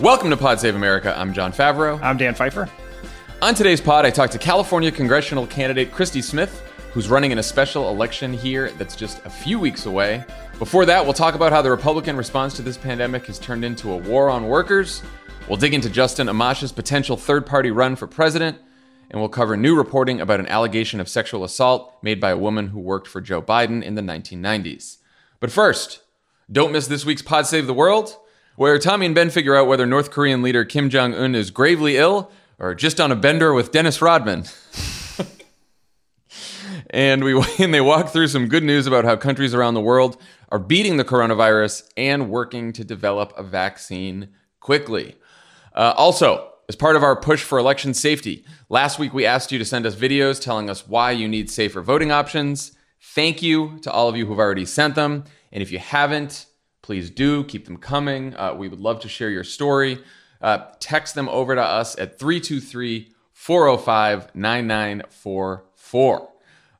Welcome to Pod Save America. I'm Jon Favreau. I'm Dan Pfeiffer. On today's pod, I talked to California congressional candidate Christy Smith, who's running in a special election here that's just a few weeks away. Before that, we'll talk about how the Republican response to this pandemic has turned into a war on workers. We'll dig into Justin Amash's potential third party run for president, and we'll cover new reporting about an allegation of sexual assault made by a woman who worked for Joe Biden in the 1990s. But first, don't miss this week's Pod Save the World where Tommy and Ben figure out whether North Korean leader Kim Jong un is gravely ill or just on a bender with Dennis Rodman. and we and they walk through some good news about how countries around the world are beating the coronavirus and working to develop a vaccine quickly. Uh, also, as part of our push for election safety, last week we asked you to send us videos telling us why you need safer voting options. Thank you to all of you who've already sent them. And if you haven't, please do keep them coming. Uh, we would love to share your story. Uh, text them over to us at 323 405 9944.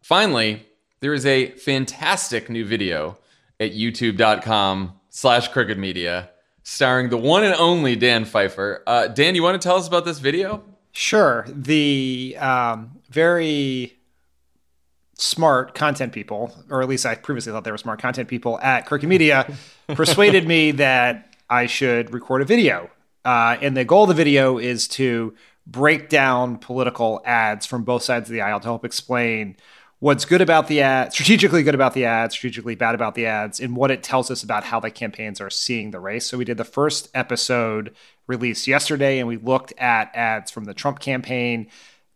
Finally, there is a fantastic new video at youtube.com slash crooked media starring the one and only Dan Pfeiffer. Uh, Dan, you want to tell us about this video? Sure. The um, very smart content people, or at least I previously thought they were smart content people at Crooked Media, persuaded me that I should record a video. Uh, and the goal of the video is to break down political ads from both sides of the aisle to help explain what's good about the ad, strategically good about the ads, strategically bad about the ads, and what it tells us about how the campaigns are seeing the race. So we did the first episode released yesterday, and we looked at ads from the Trump campaign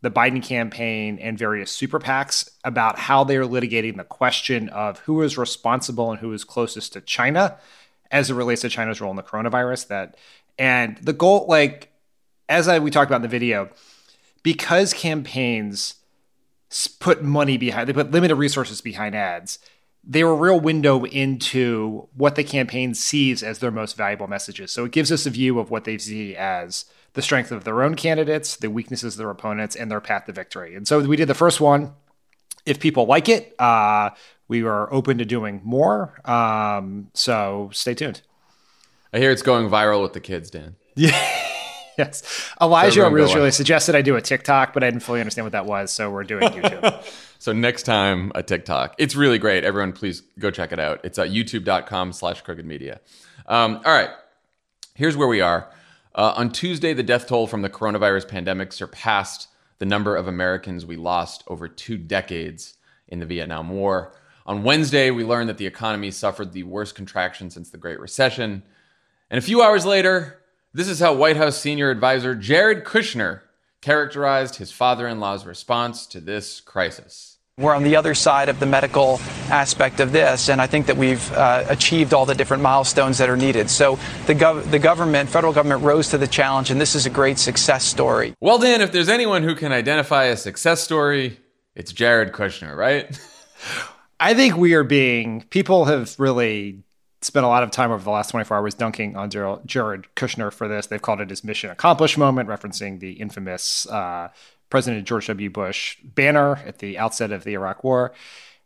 the Biden campaign and various super PACs about how they are litigating the question of who is responsible and who is closest to China as it relates to China's role in the coronavirus. That and the goal, like as I, we talked about in the video, because campaigns put money behind, they put limited resources behind ads. They were a real window into what the campaign sees as their most valuable messages. So it gives us a view of what they see as the strength of their own candidates, the weaknesses of their opponents, and their path to victory. And so we did the first one. If people like it, uh, we are open to doing more. Um, so stay tuned. I hear it's going viral with the kids, Dan. Yeah. yes. Elijah really, really suggested I do a TikTok, but I didn't fully understand what that was. So we're doing YouTube. so next time a TikTok. It's really great. Everyone, please go check it out. It's at youtube.com slash crooked media. Um, all right. Here's where we are. Uh, on Tuesday, the death toll from the coronavirus pandemic surpassed the number of Americans we lost over two decades in the Vietnam War. On Wednesday, we learned that the economy suffered the worst contraction since the Great Recession. And a few hours later, this is how White House senior advisor Jared Kushner characterized his father in law's response to this crisis. We're on the other side of the medical aspect of this, and I think that we've uh, achieved all the different milestones that are needed. So the, gov- the government, federal government, rose to the challenge, and this is a great success story. Well, Dan, if there's anyone who can identify a success story, it's Jared Kushner, right? I think we are being, people have really spent a lot of time over the last 24 hours dunking on Jared Kushner for this. They've called it his mission accomplished moment, referencing the infamous uh, President George W. Bush banner at the outset of the Iraq War.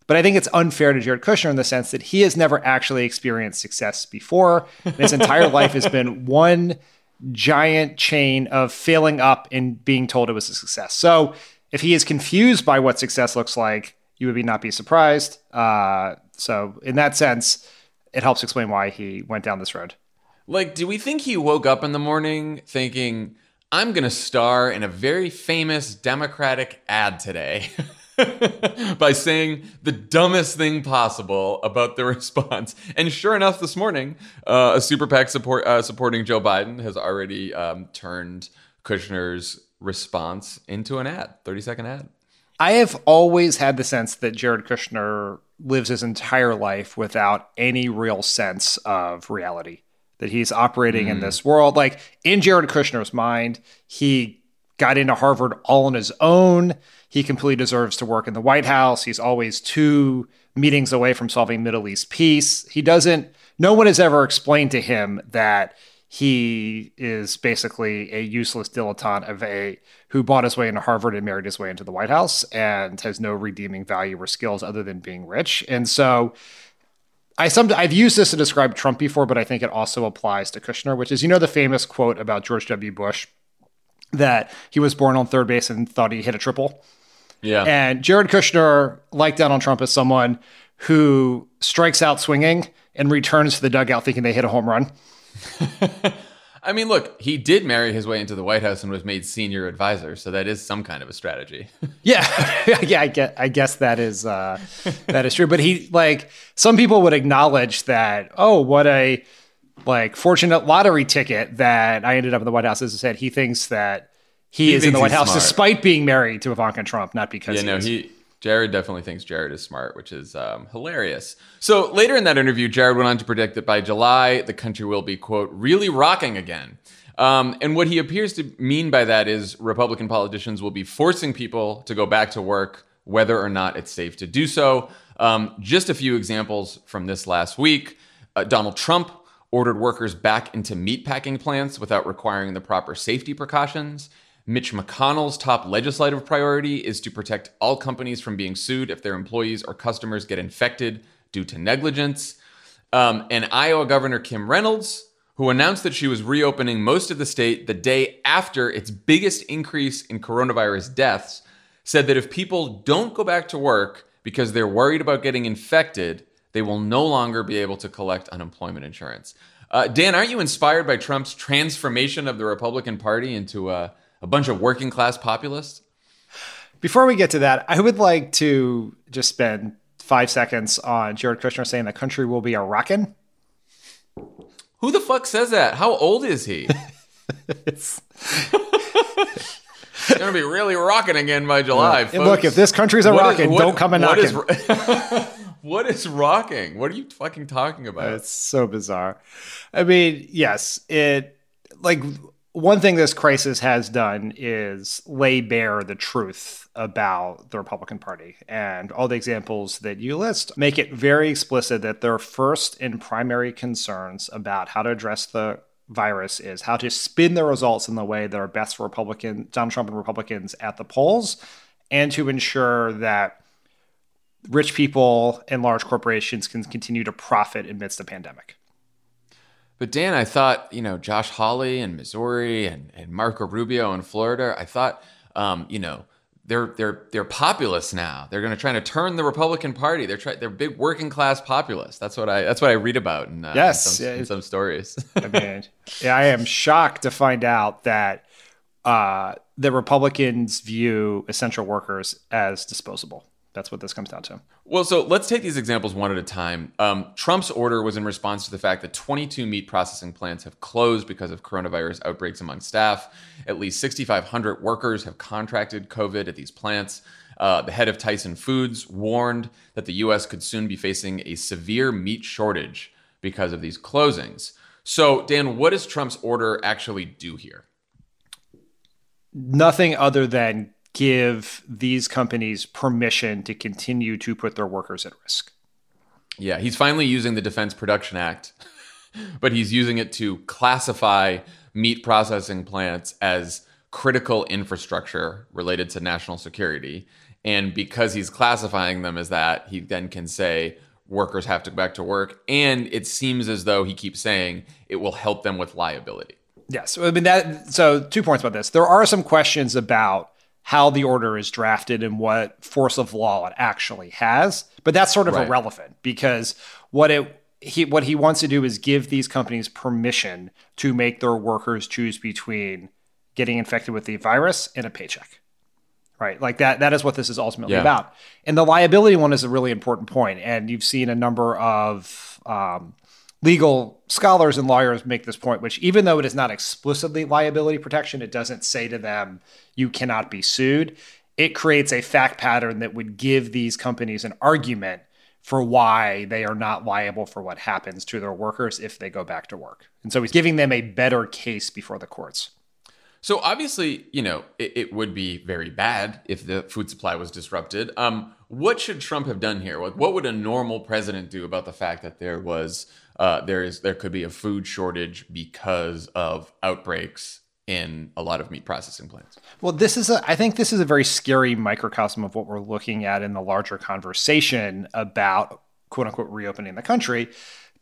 But I think it's unfair to Jared Kushner in the sense that he has never actually experienced success before. His entire life has been one giant chain of failing up and being told it was a success. So if he is confused by what success looks like, you would be not be surprised. Uh, so in that sense, it helps explain why he went down this road. Like, do we think he woke up in the morning thinking, I'm going to star in a very famous Democratic ad today by saying the dumbest thing possible about the response? And sure enough, this morning, uh, a super PAC support, uh, supporting Joe Biden has already um, turned Kushner's response into an ad, 30 second ad. I have always had the sense that Jared Kushner lives his entire life without any real sense of reality that he's operating mm. in this world. Like in Jared Kushner's mind, he got into Harvard all on his own. He completely deserves to work in the White House. He's always two meetings away from solving Middle East peace. He doesn't, no one has ever explained to him that he is basically a useless dilettante of a who bought his way into Harvard and married his way into the White House and has no redeeming value or skills other than being rich. And so I some I've used this to describe Trump before, but I think it also applies to Kushner, which is you know the famous quote about George W. Bush that he was born on third base and thought he hit a triple. Yeah. And Jared Kushner, like Donald Trump, is someone who strikes out swinging and returns to the dugout thinking they hit a home run. I mean, look, he did marry his way into the White House and was made senior advisor, so that is some kind of a strategy. yeah, yeah, I guess, I guess that is uh, that is true. But he like some people would acknowledge that. Oh, what a like fortunate lottery ticket that I ended up in the White House. As I said, he thinks that he, he is in the White House smart. despite being married to Ivanka Trump, not because yeah, he no, is. he Jared definitely thinks Jared is smart, which is um, hilarious. So later in that interview, Jared went on to predict that by July, the country will be, quote, really rocking again. Um, and what he appears to mean by that is Republican politicians will be forcing people to go back to work, whether or not it's safe to do so. Um, just a few examples from this last week uh, Donald Trump ordered workers back into meatpacking plants without requiring the proper safety precautions. Mitch McConnell's top legislative priority is to protect all companies from being sued if their employees or customers get infected due to negligence. Um, and Iowa Governor Kim Reynolds, who announced that she was reopening most of the state the day after its biggest increase in coronavirus deaths, said that if people don't go back to work because they're worried about getting infected, they will no longer be able to collect unemployment insurance. Uh, Dan, aren't you inspired by Trump's transformation of the Republican Party into a a bunch of working class populists? Before we get to that, I would like to just spend five seconds on Jared Kushner saying the country will be a rockin'. Who the fuck says that? How old is he? it's it's gonna be really rocking again by July. Yeah. Look, if this country's a rocking, don't come and knocking. what is rocking? What are you fucking talking about? It's so bizarre. I mean, yes, it like one thing this crisis has done is lay bare the truth about the Republican Party. And all the examples that you list make it very explicit that their first and primary concerns about how to address the virus is how to spin the results in the way that are best for Republican Donald Trump and Republicans at the polls, and to ensure that rich people and large corporations can continue to profit amidst the pandemic. But Dan, I thought, you know, Josh Hawley in Missouri and, and Marco Rubio in Florida, I thought, um, you know, they're they're they're populists now. They're going to try to turn the Republican Party. They're try, they're big working class populists. That's what I that's what I read about in, uh, yes, in, some, yeah. in some stories. I mean, yeah, I am shocked to find out that uh, the Republicans view essential workers as disposable. That's what this comes down to. Well, so let's take these examples one at a time. Um, Trump's order was in response to the fact that 22 meat processing plants have closed because of coronavirus outbreaks among staff. At least 6,500 workers have contracted COVID at these plants. Uh, the head of Tyson Foods warned that the U.S. could soon be facing a severe meat shortage because of these closings. So, Dan, what does Trump's order actually do here? Nothing other than give these companies permission to continue to put their workers at risk. Yeah, he's finally using the Defense Production Act, but he's using it to classify meat processing plants as critical infrastructure related to national security. And because he's classifying them as that, he then can say workers have to go back to work. And it seems as though he keeps saying it will help them with liability. Yes. I mean that so two points about this. There are some questions about how the order is drafted and what force of law it actually has, but that's sort of right. irrelevant because what it he what he wants to do is give these companies permission to make their workers choose between getting infected with the virus and a paycheck. Right? Like that that is what this is ultimately yeah. about. And the liability one is a really important point and you've seen a number of um, legal scholars and lawyers make this point, which even though it is not explicitly liability protection, it doesn't say to them, you cannot be sued. It creates a fact pattern that would give these companies an argument for why they are not liable for what happens to their workers if they go back to work. And so he's giving them a better case before the courts. So obviously, you know, it, it, would be very bad if the food supply was disrupted. Um, what should Trump have done here? What, what would a normal president do about the fact that there was uh, there is there could be a food shortage because of outbreaks in a lot of meat processing plants. Well, this is a I think this is a very scary microcosm of what we're looking at in the larger conversation about quote unquote reopening the country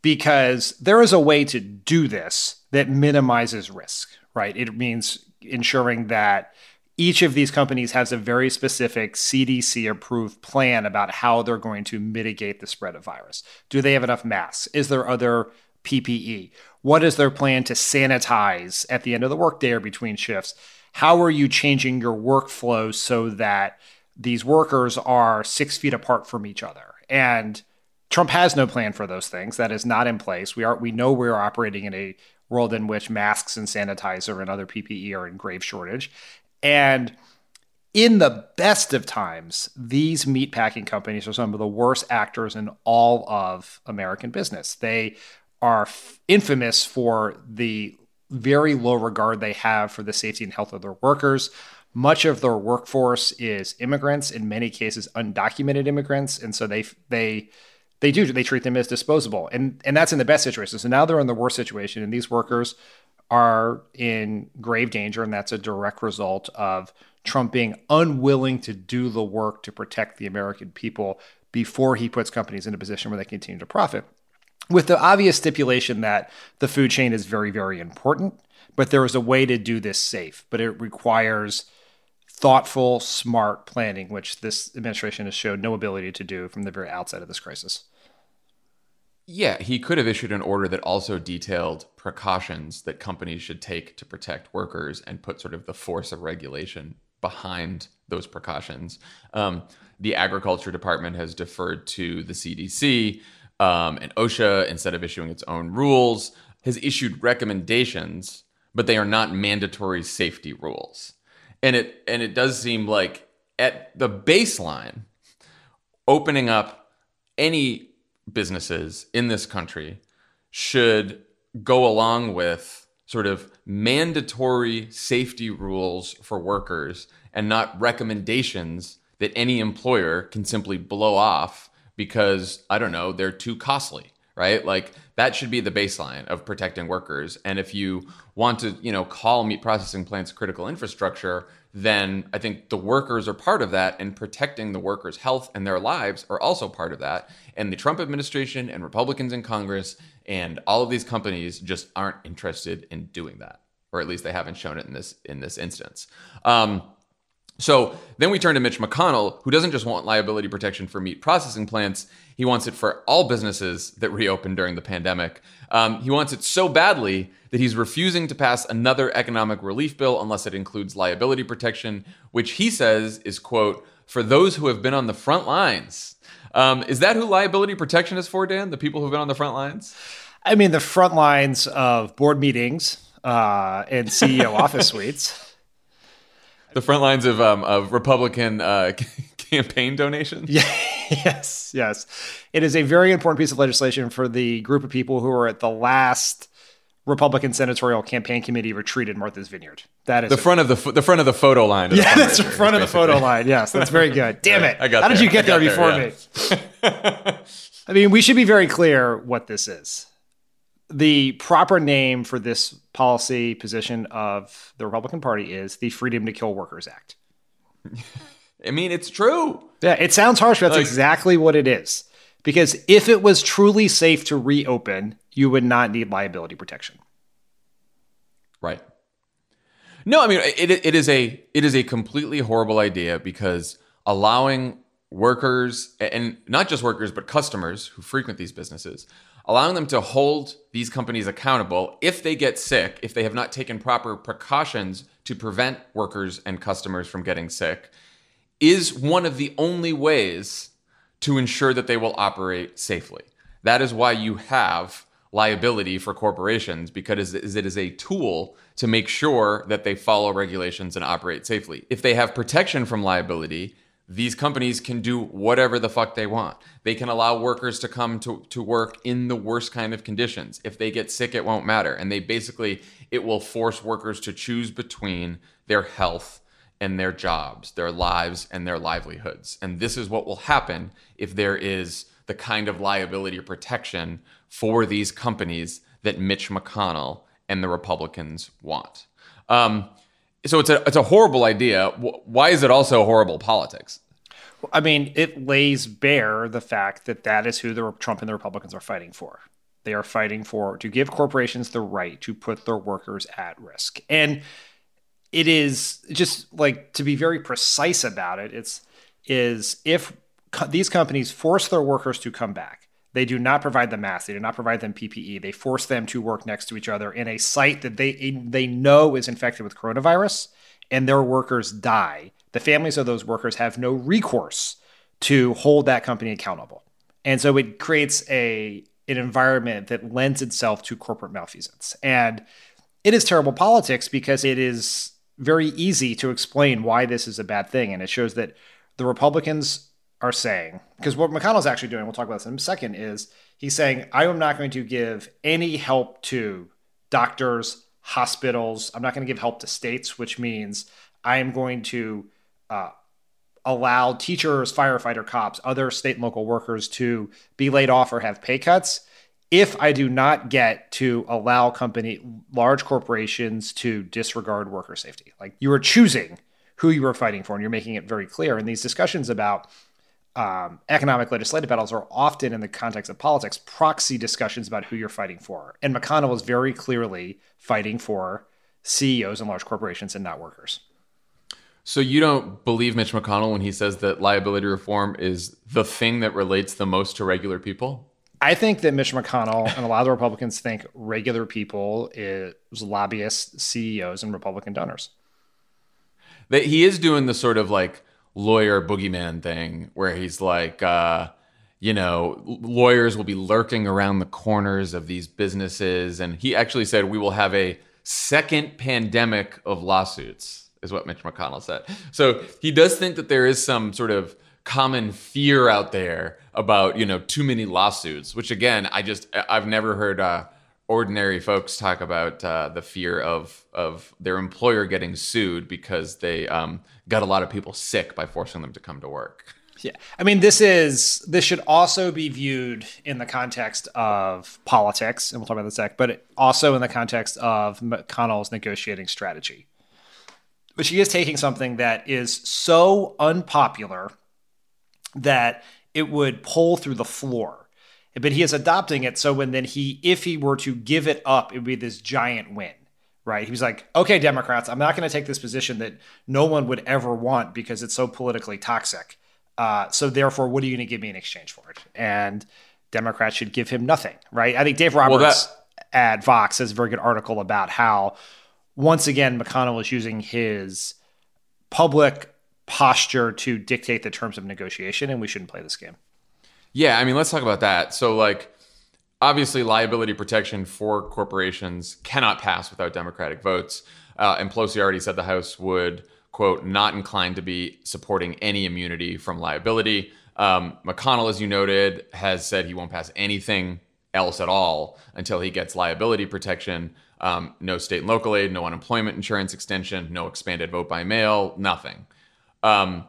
because there is a way to do this that minimizes risk, right? It means ensuring that each of these companies has a very specific CDC approved plan about how they're going to mitigate the spread of virus. Do they have enough masks? Is there other PPE? What is their plan to sanitize at the end of the workday or between shifts? How are you changing your workflow so that these workers are six feet apart from each other? And Trump has no plan for those things. That is not in place. We are we know we're operating in a world in which masks and sanitizer and other PPE are in grave shortage. And in the best of times, these meatpacking companies are some of the worst actors in all of American business. They are f- infamous for the very low regard they have for the safety and health of their workers. Much of their workforce is immigrants, in many cases undocumented immigrants, and so they they they do they treat them as disposable, and and that's in the best situation. So now they're in the worst situation, and these workers are in grave danger, and that's a direct result of Trump being unwilling to do the work to protect the American people before he puts companies in a position where they continue to profit. With the obvious stipulation that the food chain is very, very important, but there is a way to do this safe, but it requires thoughtful, smart planning, which this administration has showed no ability to do from the very outset of this crisis. Yeah, he could have issued an order that also detailed precautions that companies should take to protect workers and put sort of the force of regulation behind those precautions. Um, the Agriculture Department has deferred to the CDC, um, and OSHA, instead of issuing its own rules, has issued recommendations, but they are not mandatory safety rules. And it and it does seem like at the baseline, opening up any businesses in this country should go along with sort of mandatory safety rules for workers and not recommendations that any employer can simply blow off because I don't know, they're too costly, right? Like that should be the baseline of protecting workers. And if you want to, you know, call meat processing plants critical infrastructure, then I think the workers are part of that, and protecting the workers' health and their lives are also part of that. And the Trump administration and Republicans in Congress and all of these companies just aren't interested in doing that, or at least they haven't shown it in this in this instance. Um, so then we turn to Mitch McConnell, who doesn't just want liability protection for meat processing plants, he wants it for all businesses that reopened during the pandemic. Um, he wants it so badly that he's refusing to pass another economic relief bill unless it includes liability protection, which he says is, quote, for those who have been on the front lines. Um, is that who liability protection is for, Dan? The people who've been on the front lines? I mean, the front lines of board meetings uh, and CEO office suites the front lines of um, of Republican uh, campaign donations. Yeah, yes, yes. It is a very important piece of legislation for the group of people who are at the last Republican senatorial campaign committee retreat in Martha's Vineyard. That is the front of the the front of the photo line. yeah, that's the front of the photo line. Yes, that's very good. Damn it! I got. How there. did you get there before there, yeah. me? I mean, we should be very clear what this is the proper name for this policy position of the Republican Party is the Freedom to Kill Workers Act. I mean, it's true. Yeah, it sounds harsh, but that's Like- exactly what it is. Because if it was truly safe to reopen, you would not need liability protection. Right. No, I mean it, it is a it is a completely horrible idea because allowing workers and not just workers but customers who frequent these businesses allowing them to hold these companies accountable if they get sick if they have not taken proper precautions to prevent workers and customers from getting sick is one of the only ways to ensure that they will operate safely. That is why you have liability for corporations because it is- a tool to make sure that they follow regulations and operate safely. If they have protection from liability, these companies can do whatever the fuck they want. They can allow workers to come to, to work in the worst kind of conditions. If they get sick, it won't matter. And they basically, it will force workers to choose between their health and their jobs, their lives, and their livelihoods. And this is what will happen if there is the kind of liability protection for these companies that Mitch McConnell and the Republicans want. Um, so it's a it's a horrible idea. Why is it also horrible politics? I mean, it lays bare the fact that that is who the Trump and the Republicans are fighting for. They are fighting for to give corporations the right to put their workers at risk. And it is just like to be very precise about it, it's is if co- these companies force their workers to come back, they do not provide them masks, they do not provide them PPE, they force them to work next to each other in a site that they they know is infected with coronavirus and their workers die. The families of those workers have no recourse to hold that company accountable. And so it creates a an environment that lends itself to corporate malfeasance. And it is terrible politics because it is very easy to explain why this is a bad thing. And it shows that the Republicans are saying, because what McConnell's actually doing, we'll talk about this in a second, is he's saying, I am not going to give any help to doctors, hospitals. I'm not going to give help to states, which means I am going to uh, allow teachers, firefighter, cops, other state and local workers to be laid off or have pay cuts if I do not get to allow company large corporations to disregard worker safety. Like you are choosing who you are fighting for, and you're making it very clear. And these discussions about um, economic legislative battles are often in the context of politics proxy discussions about who you're fighting for. And McConnell is very clearly fighting for CEOs and large corporations and not workers. So you don't believe Mitch McConnell when he says that liability reform is the thing that relates the most to regular people? I think that Mitch McConnell and a lot of the Republicans think regular people is lobbyists, CEOs, and Republican donors. that he is doing the sort of like lawyer boogeyman thing where he's like uh you know lawyers will be lurking around the corners of these businesses and he actually said we will have a second pandemic of lawsuits is what Mitch McConnell said. So he does think that there is some sort of common fear out there about, you know, too many lawsuits, which again, I just I've never heard uh ordinary folks talk about uh, the fear of of their employer getting sued because they um, got a lot of people sick by forcing them to come to work. Yeah. I mean, this is this should also be viewed in the context of politics, and we'll talk about a sec, but also in the context of McConnell's negotiating strategy, which he is taking something that is so unpopular that it would pull through the floor. But he is adopting it so when then he, if he were to give it up, it would be this giant win right? He was like, okay, Democrats, I'm not going to take this position that no one would ever want because it's so politically toxic. Uh, so therefore, what are you going to give me in exchange for it? And Democrats should give him nothing, right? I think Dave Roberts at Vox has a very good article about how once again McConnell is using his public posture to dictate the terms of negotiation, and we shouldn't play this game. Yeah, I mean, let's talk about that. So, like, obviously, liability protection for corporations cannot pass without Democratic votes. Uh, and Pelosi already said the House would, quote, not inclined to be supporting any immunity from liability. Um, McConnell, as you noted, has said he won't pass anything else at all until he gets liability protection. Um, no state and local aid, no unemployment insurance extension, no expanded vote by mail, nothing. Um,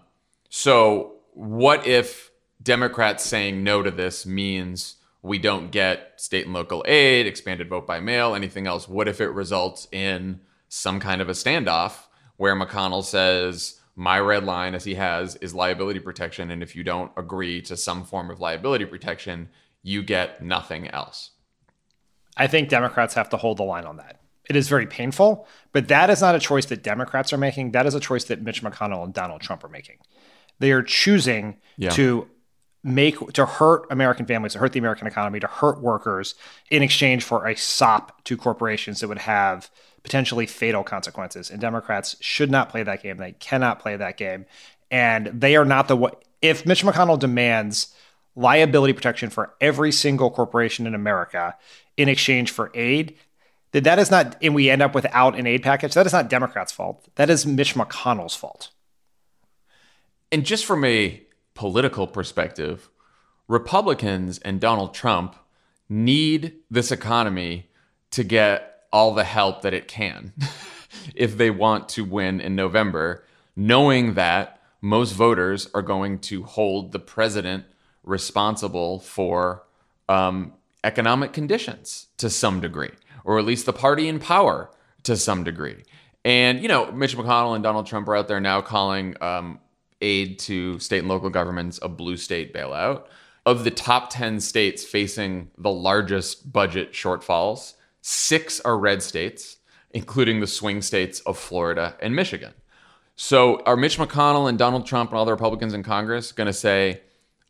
so, what if Democrats saying no to this means we don't get state and local aid, expanded vote by mail, anything else? What if it results in some kind of a standoff where McConnell says my red line, as he has, is liability protection. And if you don't agree to some form of liability protection, you get nothing else. I think Democrats have to hold the line on that. It is very painful, but that is not a choice that Democrats are making. That is a choice that Mitch McConnell and Donald Trump are making. They are choosing yeah. to make to hurt American families, to hurt the American economy, to hurt workers in exchange for a sop to corporations that would have potentially fatal consequences. And Democrats should not play that game. They cannot play that game. And they are not the what if Mitch McConnell demands liability protection for every single corporation in America in exchange for aid, that that is not and we end up without an aid package, that is not Democrats' fault. That is Mitch McConnell's fault. And just from a political perspective, Republicans and Donald Trump need this economy to get all the help that it can if they want to win in November, knowing that most voters are going to hold the president responsible for um, economic conditions to some degree, or at least the party in power to some degree. And, you know, Mitch McConnell and Donald Trump are out there now calling um, aid to state and local governments, a blue state bailout. Of the top 10 states facing the largest budget shortfalls, six are red states, including the swing states of Florida and Michigan. So are Mitch McConnell and Donald Trump and all the Republicans in Congress going to say,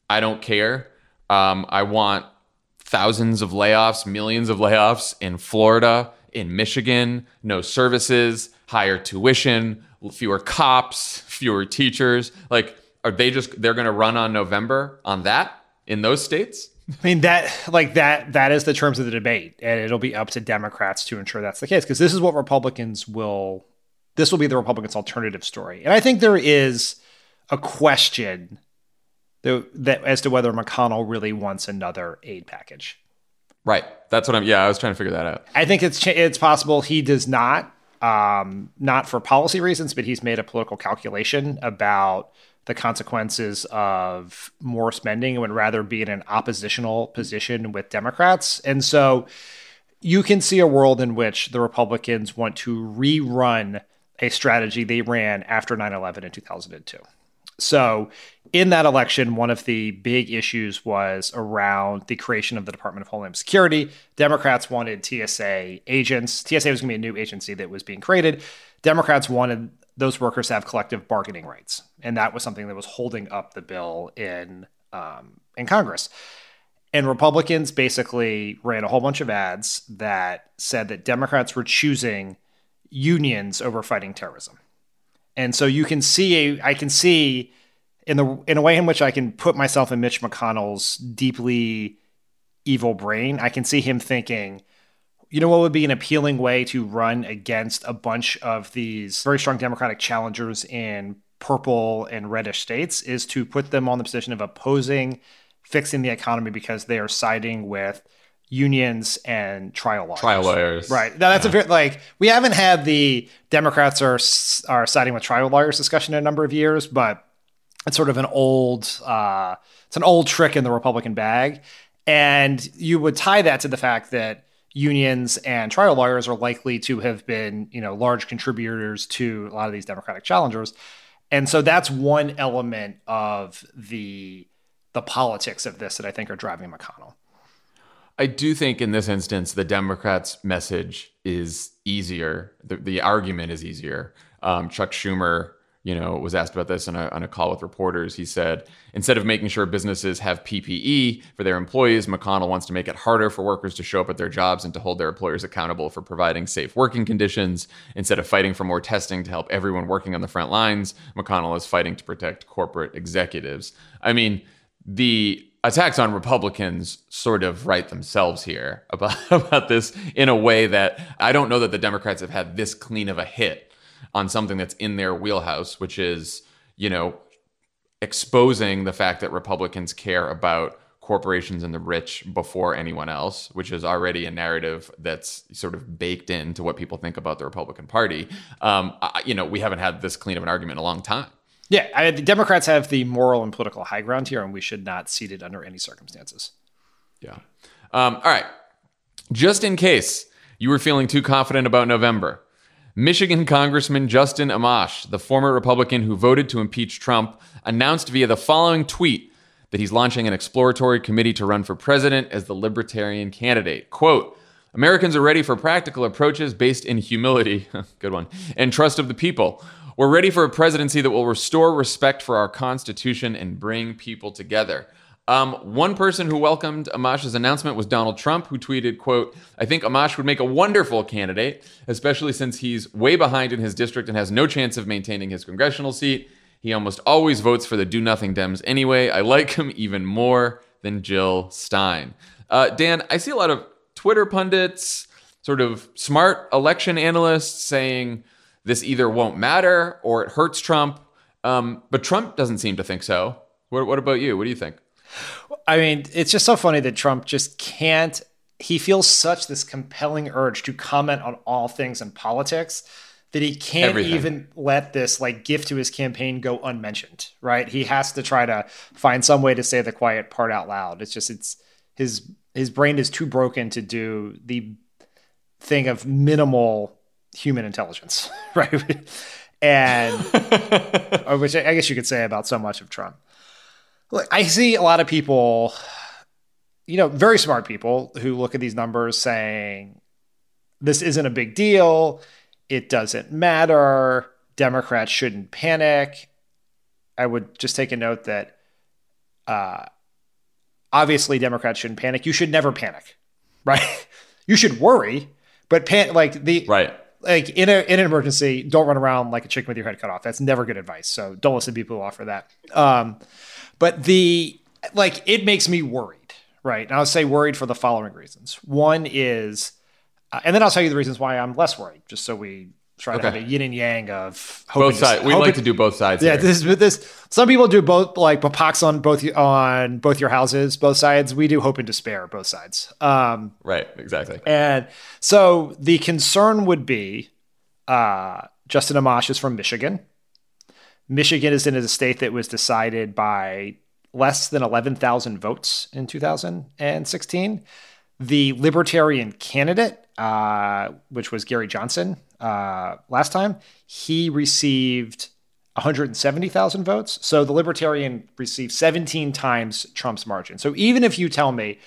I don't care? Um, I want thousands of layoffs, millions of layoffs in Florida, in Michigan, no services, higher tuition, fewer cops, fewer teachers. Like, are they just they're going to run on November on that in those states? I mean that like that that is the terms of the debate, and it'll be up to Democrats to ensure that's the case because this is what Republicans will. This will be the Republicans' alternative story, and I think there is a question that, that as to whether McConnell really wants another aid package. Right. That's what I'm. Yeah, I was trying to figure that out. I think it's it's possible he does not um, not for policy reasons, but he's made a political calculation about the consequences of more spending and would rather be in an oppositional position with Democrats. And so you can see a world in which the Republicans want to rerun a strategy they ran after 9 11 in 2002. So, in that election, one of the big issues was around the creation of the Department of Homeland Security. Democrats wanted TSA agents. TSA was going to be a new agency that was being created. Democrats wanted those workers to have collective bargaining rights, and that was something that was holding up the bill in um, in Congress. And Republicans basically ran a whole bunch of ads that said that Democrats were choosing unions over fighting terrorism. And so you can see, I can see in the in a way in which I can put myself in Mitch McConnell's deeply evil brain. I can see him thinking, you know what would be an appealing way to run against a bunch of these very strong Democratic challengers in purple and reddish states is to put them on the position of opposing fixing the economy because they are siding with unions and trial lawyers. Trial lawyers. Right. Now that's yeah. a very like we haven't had the Democrats are are siding with trial lawyers discussion in a number of years, but it's sort of an old uh, it's an old trick in the Republican bag. And you would tie that to the fact that unions and trial lawyers are likely to have been, you know, large contributors to a lot of these Democratic challengers. And so that's one element of the the politics of this that I think are driving McConnell. I do think in this instance, the Democrats' message is easier. The, the argument is easier. Um, Chuck Schumer, you know, was asked about this on a, on a call with reporters. He said, instead of making sure businesses have PPE for their employees, McConnell wants to make it harder for workers to show up at their jobs and to hold their employers accountable for providing safe working conditions. Instead of fighting for more testing to help everyone working on the front lines, McConnell is fighting to protect corporate executives. I mean, the attacks on Republicans sort of write themselves here about, about this in a way that I don't know that the Democrats have had this clean of a hit on something that's in their wheelhouse, which is, you know, exposing the fact that Republicans care about corporations and the rich before anyone else, which is already a narrative that's sort of baked into what people think about the Republican Party. Um, I, you know, we haven't had this clean of an argument in a long time. Yeah, I, the Democrats have the moral and political high ground here, and we should not cede it under any circumstances. Yeah. Um, all right. Just in case you were feeling too confident about November, Michigan Congressman Justin Amash, the former Republican who voted to impeach Trump, announced via the following tweet that he's launching an exploratory committee to run for president as the Libertarian candidate. Quote, Americans are ready for practical approaches based in humility, good one, and trust of the people. We're ready for a presidency that will restore respect for our Constitution and bring people together. Um, one person who welcomed Amash's announcement was Donald Trump, who tweeted, quote, I think Amash would make a wonderful candidate, especially since he's way behind in his district and has no chance of maintaining his congressional seat. He almost always votes for the do nothing Dems anyway. I like him even more than Jill Stein. Uh, Dan, I see a lot of Twitter pundits, sort of smart election analysts saying this either won't matter or it hurts Trump. Um, but Trump doesn't seem to think so. What, what about you? What do you think? I mean, it's just so funny that Trump just can't. He feels such this compelling urge to comment on all things in politics that he can't Everything. even let this like gift to his campaign go unmentioned, right? He has to try to find some way to say the quiet part out loud. It's just it's his his brain is too broken to do the thing of minimal human intelligence, right? and which I guess you could say about so much of Trump. Look, I see a lot of people, you know, very smart people who look at these numbers saying this isn't a big deal. It doesn't matter. Democrats shouldn't panic. I would just take a note that uh, obviously Democrats shouldn't panic. You should never panic, right? you should worry, but pan- like the right like in a in an emergency, don't run around like a chicken with your head cut off. That's never good advice. So don't listen to people who offer that. Um, but the like it makes me worried, right? And I'll say worried for the following reasons. One is, uh, and then I'll tell you the reasons why I'm less worried, just so we try okay. to have a yin and yang of both sides. We like to do both sides. Yeah, here. this this. Some people do both, like pox on both on both your houses, both sides. We do hope and despair, both sides. Um, right, exactly. And so the concern would be, uh, Justin Amash is from Michigan. Michigan is in a state that was decided by less than 11,000 votes in 2016. The Libertarian candidate, uh, which was Gary Johnson uh, last time, he received 170,000 votes. So the Libertarian received 17 times Trump's margin. So even if you tell me,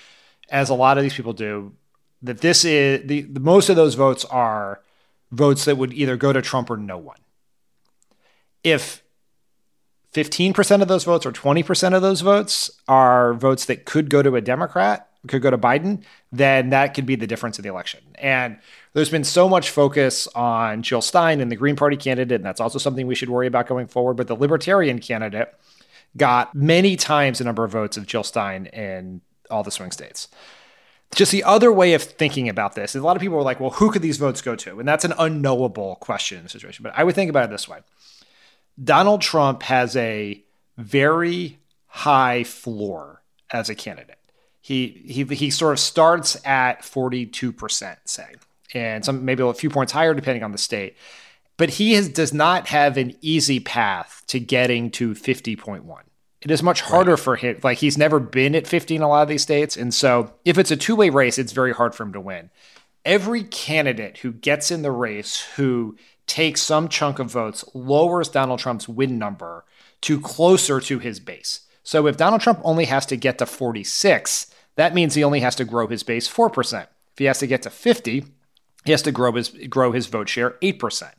as a lot of these people do, that this is the, the most of those votes are votes that would either go to Trump or no one. If 15% of those votes or 20% of those votes are votes that could go to a Democrat, could go to Biden, then that could be the difference in the election. And there's been so much focus on Jill Stein and the Green Party candidate, and that's also something we should worry about going forward. But the Libertarian candidate got many times the number of votes of Jill Stein in all the swing states. Just the other way of thinking about this, a lot of people are like, well, who could these votes go to? And that's an unknowable question in the situation. But I would think about it this way Donald Trump has a very high floor as a candidate. He he he sort of starts at 42%, say, and some maybe a few points higher depending on the state. But he has, does not have an easy path to getting to 50.1. It is much harder right. for him. Like he's never been at 50 in a lot of these states. And so if it's a two-way race, it's very hard for him to win. Every candidate who gets in the race who takes some chunk of votes, lowers Donald Trump's win number to closer to his base. So if Donald Trump only has to get to 46, that means he only has to grow his base 4%. If he has to get to 50, he has to grow his grow his vote share 8%.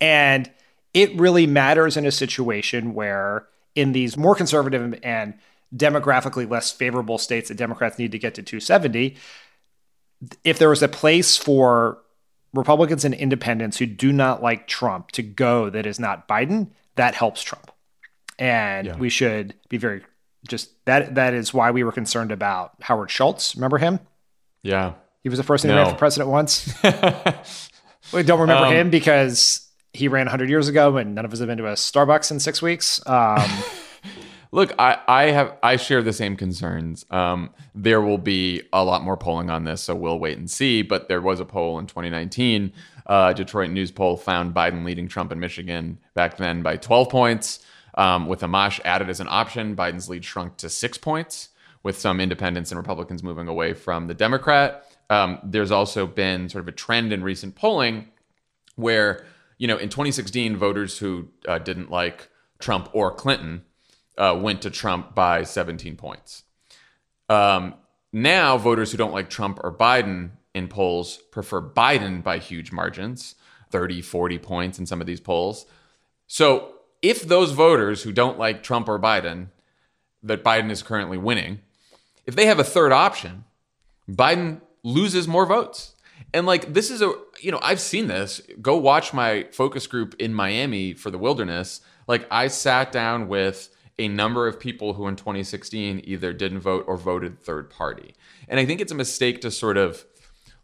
And it really matters in a situation where in these more conservative and demographically less favorable states that Democrats need to get to 270, if there was a place for Republicans and independents who do not like Trump to go that is not Biden, that helps Trump. And yeah. we should be very just that that is why we were concerned about Howard Schultz. Remember him? Yeah. He was the person no. ran for president once. we don't remember um, him because he ran 100 years ago and none of us have been to a Starbucks in six weeks. Um, Look, I, I have I share the same concerns. Um, there will be a lot more polling on this, so we'll wait and see. But there was a poll in 2019. Uh, Detroit News poll found Biden leading Trump in Michigan back then by 12 points. Um, with Amash added as an option, Biden's lead shrunk to six points, with some independents and Republicans moving away from the Democrat. Um, there's also been sort of a trend in recent polling where you know in 2016 voters who uh, didn't like Trump or Clinton uh, went to Trump by 17 points. Um, now voters who don't like Trump or Biden in polls prefer Biden by huge margins, 30, 40 points in some of these polls. So if those voters who don't like Trump or Biden, that Biden is currently winning, if they have a third option, Biden loses more votes. And like this is a you know, I've seen this. Go watch my focus group in Miami for the wilderness. Like I sat down with a number of people who in 2016 either didn't vote or voted third party. And I think it's a mistake to sort of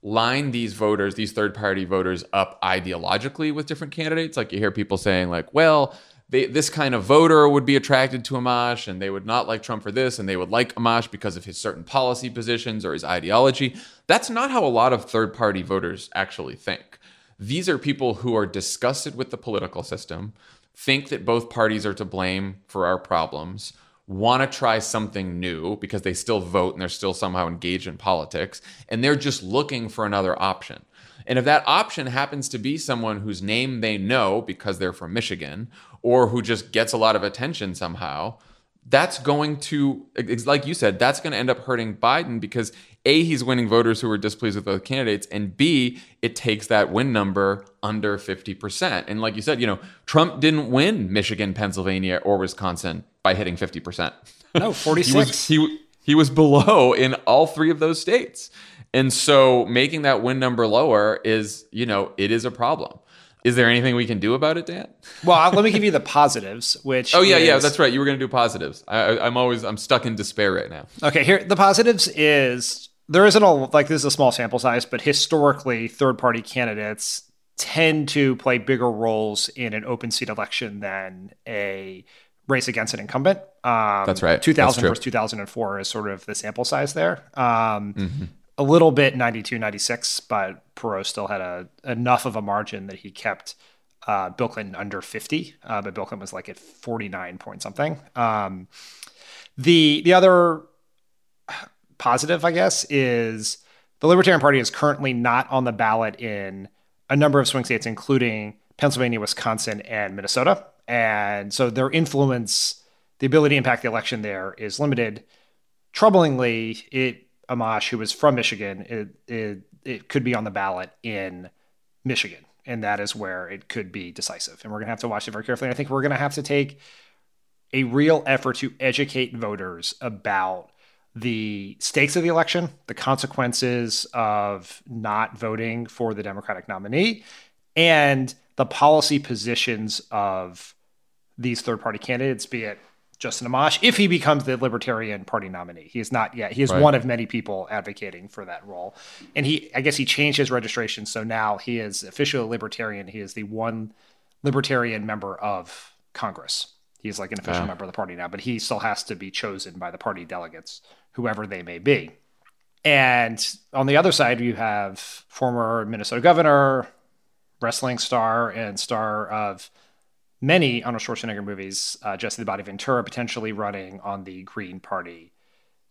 line these voters, these third party voters up ideologically with different candidates. Like you hear people saying like, well, they, this kind of voter would be attracted to Amash and they would not like Trump for this and they would like Amash because of his certain policy positions or his ideology. That's not how a lot of third party voters actually think. These are people who are disgusted with the political system, think that both parties are to blame for our problems, want to try something new because they still vote and they're still somehow engaged in politics, and they're just looking for another option. And if that option happens to be someone whose name they know because they're from Michigan, or who just gets a lot of attention somehow, that's going to, like you said, that's going to end up hurting Biden because A, he's winning voters who are displeased with both candidates, and B, it takes that win number under 50%. And like you said, you know, Trump didn't win Michigan, Pennsylvania, or Wisconsin by hitting 50%. No, 46. he, was, he, he was below in all three of those states. And so making that win number lower is, you know, it is a problem. Is there anything we can do about it, Dan? Well, let me give you the positives. Which oh yeah, is, yeah, that's right. You were going to do positives. I, I'm always I'm stuck in despair right now. Okay, here the positives is there isn't a like this is a small sample size, but historically, third party candidates tend to play bigger roles in an open seat election than a race against an incumbent. Um, That's right. 2000 That's versus 2004 is sort of the sample size there. Um, mm-hmm. A little bit 92, 96, but Perot still had a enough of a margin that he kept uh, Bill Clinton under 50, uh, but Bill Clinton was like at 49 point something. Um, the the other positive, I guess, is the Libertarian Party is currently not on the ballot in a number of swing states, including Pennsylvania, Wisconsin, and Minnesota and so their influence, the ability to impact the election there is limited. Troublingly, it Amash, who was from Michigan, it, it, it could be on the ballot in Michigan, and that is where it could be decisive. And we're gonna have to watch it very carefully. I think we're gonna have to take a real effort to educate voters about the stakes of the election, the consequences of not voting for the Democratic nominee, and the policy positions of these third party candidates, be it Justin Amash, if he becomes the Libertarian Party nominee. He is not yet. He is right. one of many people advocating for that role. And he, I guess he changed his registration. So now he is officially a Libertarian. He is the one Libertarian member of Congress. He's like an official member of the party now, but he still has to be chosen by the party delegates, whoever they may be. And on the other side, you have former Minnesota governor, wrestling star, and star of many Arnold Schwarzenegger movies, uh, Jesse the Body Ventura potentially running on the Green Party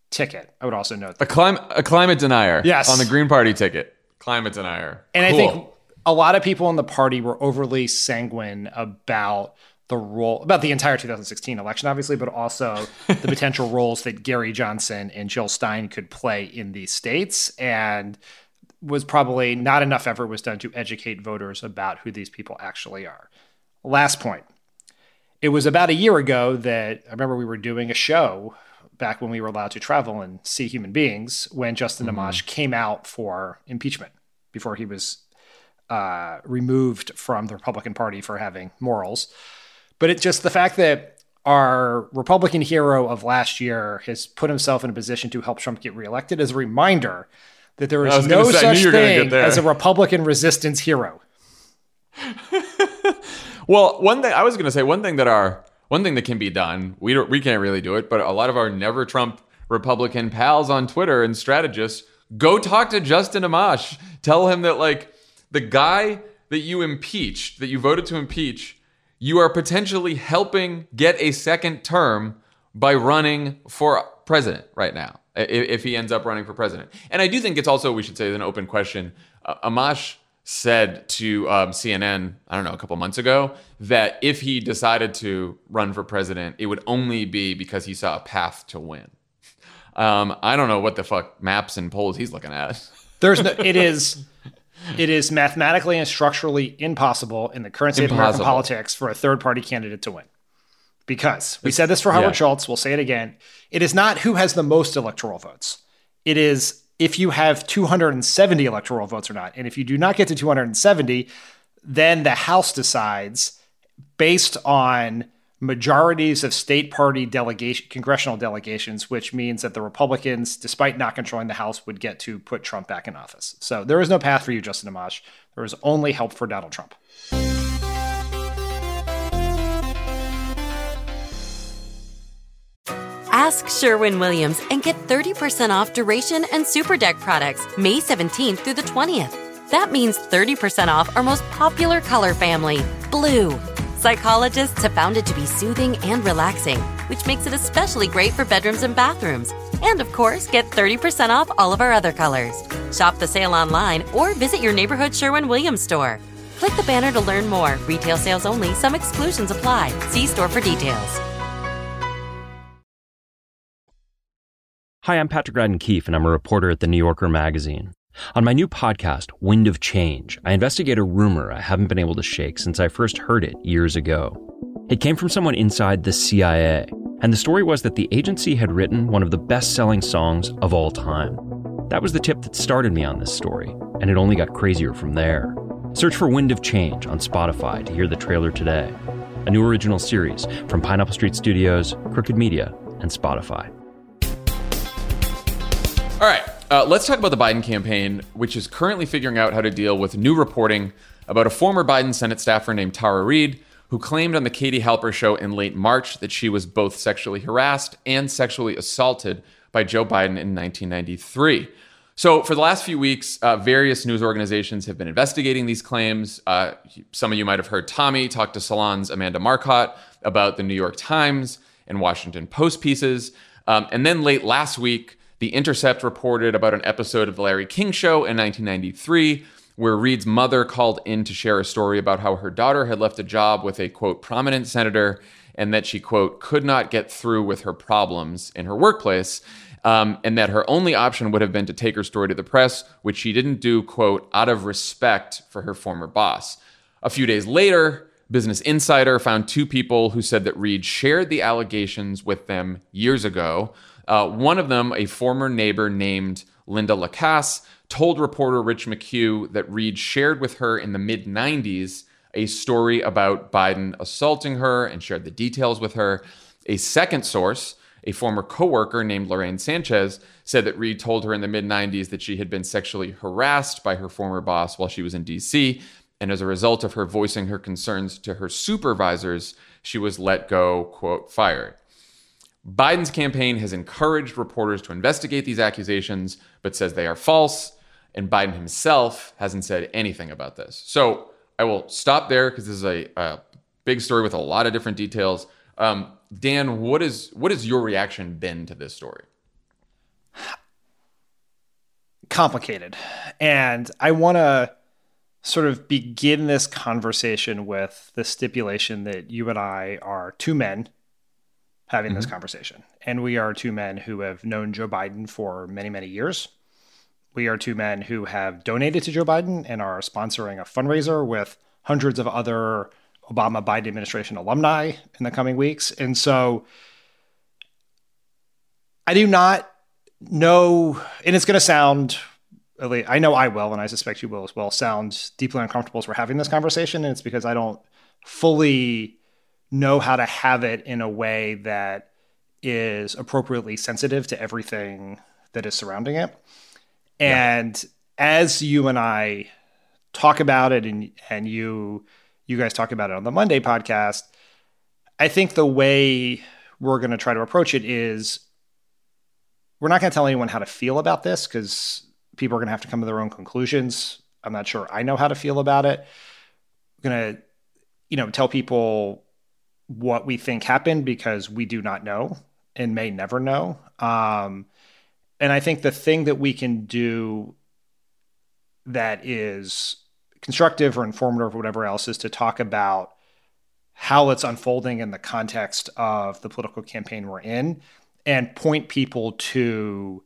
ticket. I would also note that. a climate a climate denier. Yes, on the Green Party ticket, climate denier. And cool. I think a lot of people in the party were overly sanguine about the role about the entire 2016 election, obviously, but also the potential roles that Gary Johnson and Jill Stein could play in these states, and was probably not enough effort was done to educate voters about who these people actually are. Last point. It was about a year ago that I remember we were doing a show back when we were allowed to travel and see human beings when Justin mm-hmm. Amash came out for impeachment before he was uh, removed from the Republican Party for having morals. But it's just the fact that our Republican hero of last year has put himself in a position to help Trump get reelected is a reminder that there is no say, such thing as a Republican resistance hero. Well, one thing I was going to say, one thing that our one thing that can be done, we don't, we can't really do it, but a lot of our never Trump Republican pals on Twitter and strategists go talk to Justin Amash. Tell him that like the guy that you impeached, that you voted to impeach, you are potentially helping get a second term by running for president right now. If, he ends up running for president, and I do think it's also we should say an open question. Uh, Amash said to um, CNN, I don't know, a couple months ago, that if he decided to run for president, it would only be because he saw a path to win. Um, I don't know what the fuck maps and polls he's looking at. There's no, it is, it is mathematically and structurally impossible in the current state impossible. of American politics for a third party candidate to win. Because we said this for Howard yeah. Schultz, we'll say it again. It is not who has the most electoral votes. It is if you have 270 electoral votes or not. And if you do not get to 270, then the House decides based on majorities of state party delegation congressional delegations which means that the republicans despite not controlling the house would get to put trump back in office so there is no path for you justin amash there is only help for donald trump Ask Sherwin Williams and get 30% off duration and super deck products May 17th through the 20th. That means 30% off our most popular color family, blue. Psychologists have found it to be soothing and relaxing, which makes it especially great for bedrooms and bathrooms. And of course, get 30% off all of our other colors. Shop the sale online or visit your neighborhood Sherwin Williams store. Click the banner to learn more. Retail sales only, some exclusions apply. See store for details. Hi, I'm Patrick Radden Keefe, and I'm a reporter at the New Yorker magazine. On my new podcast, Wind of Change, I investigate a rumor I haven't been able to shake since I first heard it years ago. It came from someone inside the CIA, and the story was that the agency had written one of the best selling songs of all time. That was the tip that started me on this story, and it only got crazier from there. Search for Wind of Change on Spotify to hear the trailer today. A new original series from Pineapple Street Studios, Crooked Media, and Spotify. All right, uh, let's talk about the Biden campaign, which is currently figuring out how to deal with new reporting about a former Biden Senate staffer named Tara Reade, who claimed on the Katie Halper show in late March that she was both sexually harassed and sexually assaulted by Joe Biden in 1993. So, for the last few weeks, uh, various news organizations have been investigating these claims. Uh, some of you might have heard Tommy talk to Salon's Amanda Marcotte about the New York Times and Washington Post pieces. Um, and then late last week, the Intercept reported about an episode of The Larry King Show in 1993 where Reade's mother called in to share a story about how her daughter had left a job with a quote prominent senator and that she quote could not get through with her problems in her workplace um, and that her only option would have been to take her story to the press which she didn't do quote out of respect for her former boss. A few days later business insider found two people who said that reade shared the allegations with them years ago uh, one of them, a former neighbor named Linda Lacasse, told reporter Rich McHugh that Reade shared with her in the mid 90s a story about Biden assaulting her and shared the details with her. A second source, a former coworker named Lorraine Sanchez, said that Reade told her in the mid 90s that she had been sexually harassed by her former boss while she was in DC. And as a result of her voicing her concerns to her supervisors, she was let go, quote, fired. Biden's campaign has encouraged reporters to investigate these accusations, but says they are false. And Biden himself hasn't said anything about this. So I will stop there because this is a, a, big story with a lot of different details. Um, Dan, what is what has your reaction been to this story? Complicated, and I want to sort of begin this conversation with the stipulation that you and I are two men having mm-hmm. this conversation. And we are two men who have known Joe Biden for many, many years. We are two men who have donated to Joe Biden and are sponsoring a fundraiser with hundreds of other Obama Biden administration alumni in the coming weeks. And so I do not know, and it's going to sound, I know I will, and I suspect you will as well, sound deeply uncomfortable as we're having this conversation. And it's because I don't fully know how to have it in a way that is appropriately sensitive to everything that is surrounding it. And yeah. as you and I talk about it and and you you guys talk about it on the Monday podcast, I think the way we're going to try to approach it is we're not going to tell anyone how to feel about this because people are going to have to come to their own conclusions. I'm not sure I know how to feel about it. I'm going to you know tell people what we think happened because we do not know and may never know. Um, and I think the thing that we can do that is constructive or informative or whatever else is to talk about how it's unfolding in the context of the political campaign we're in and point people to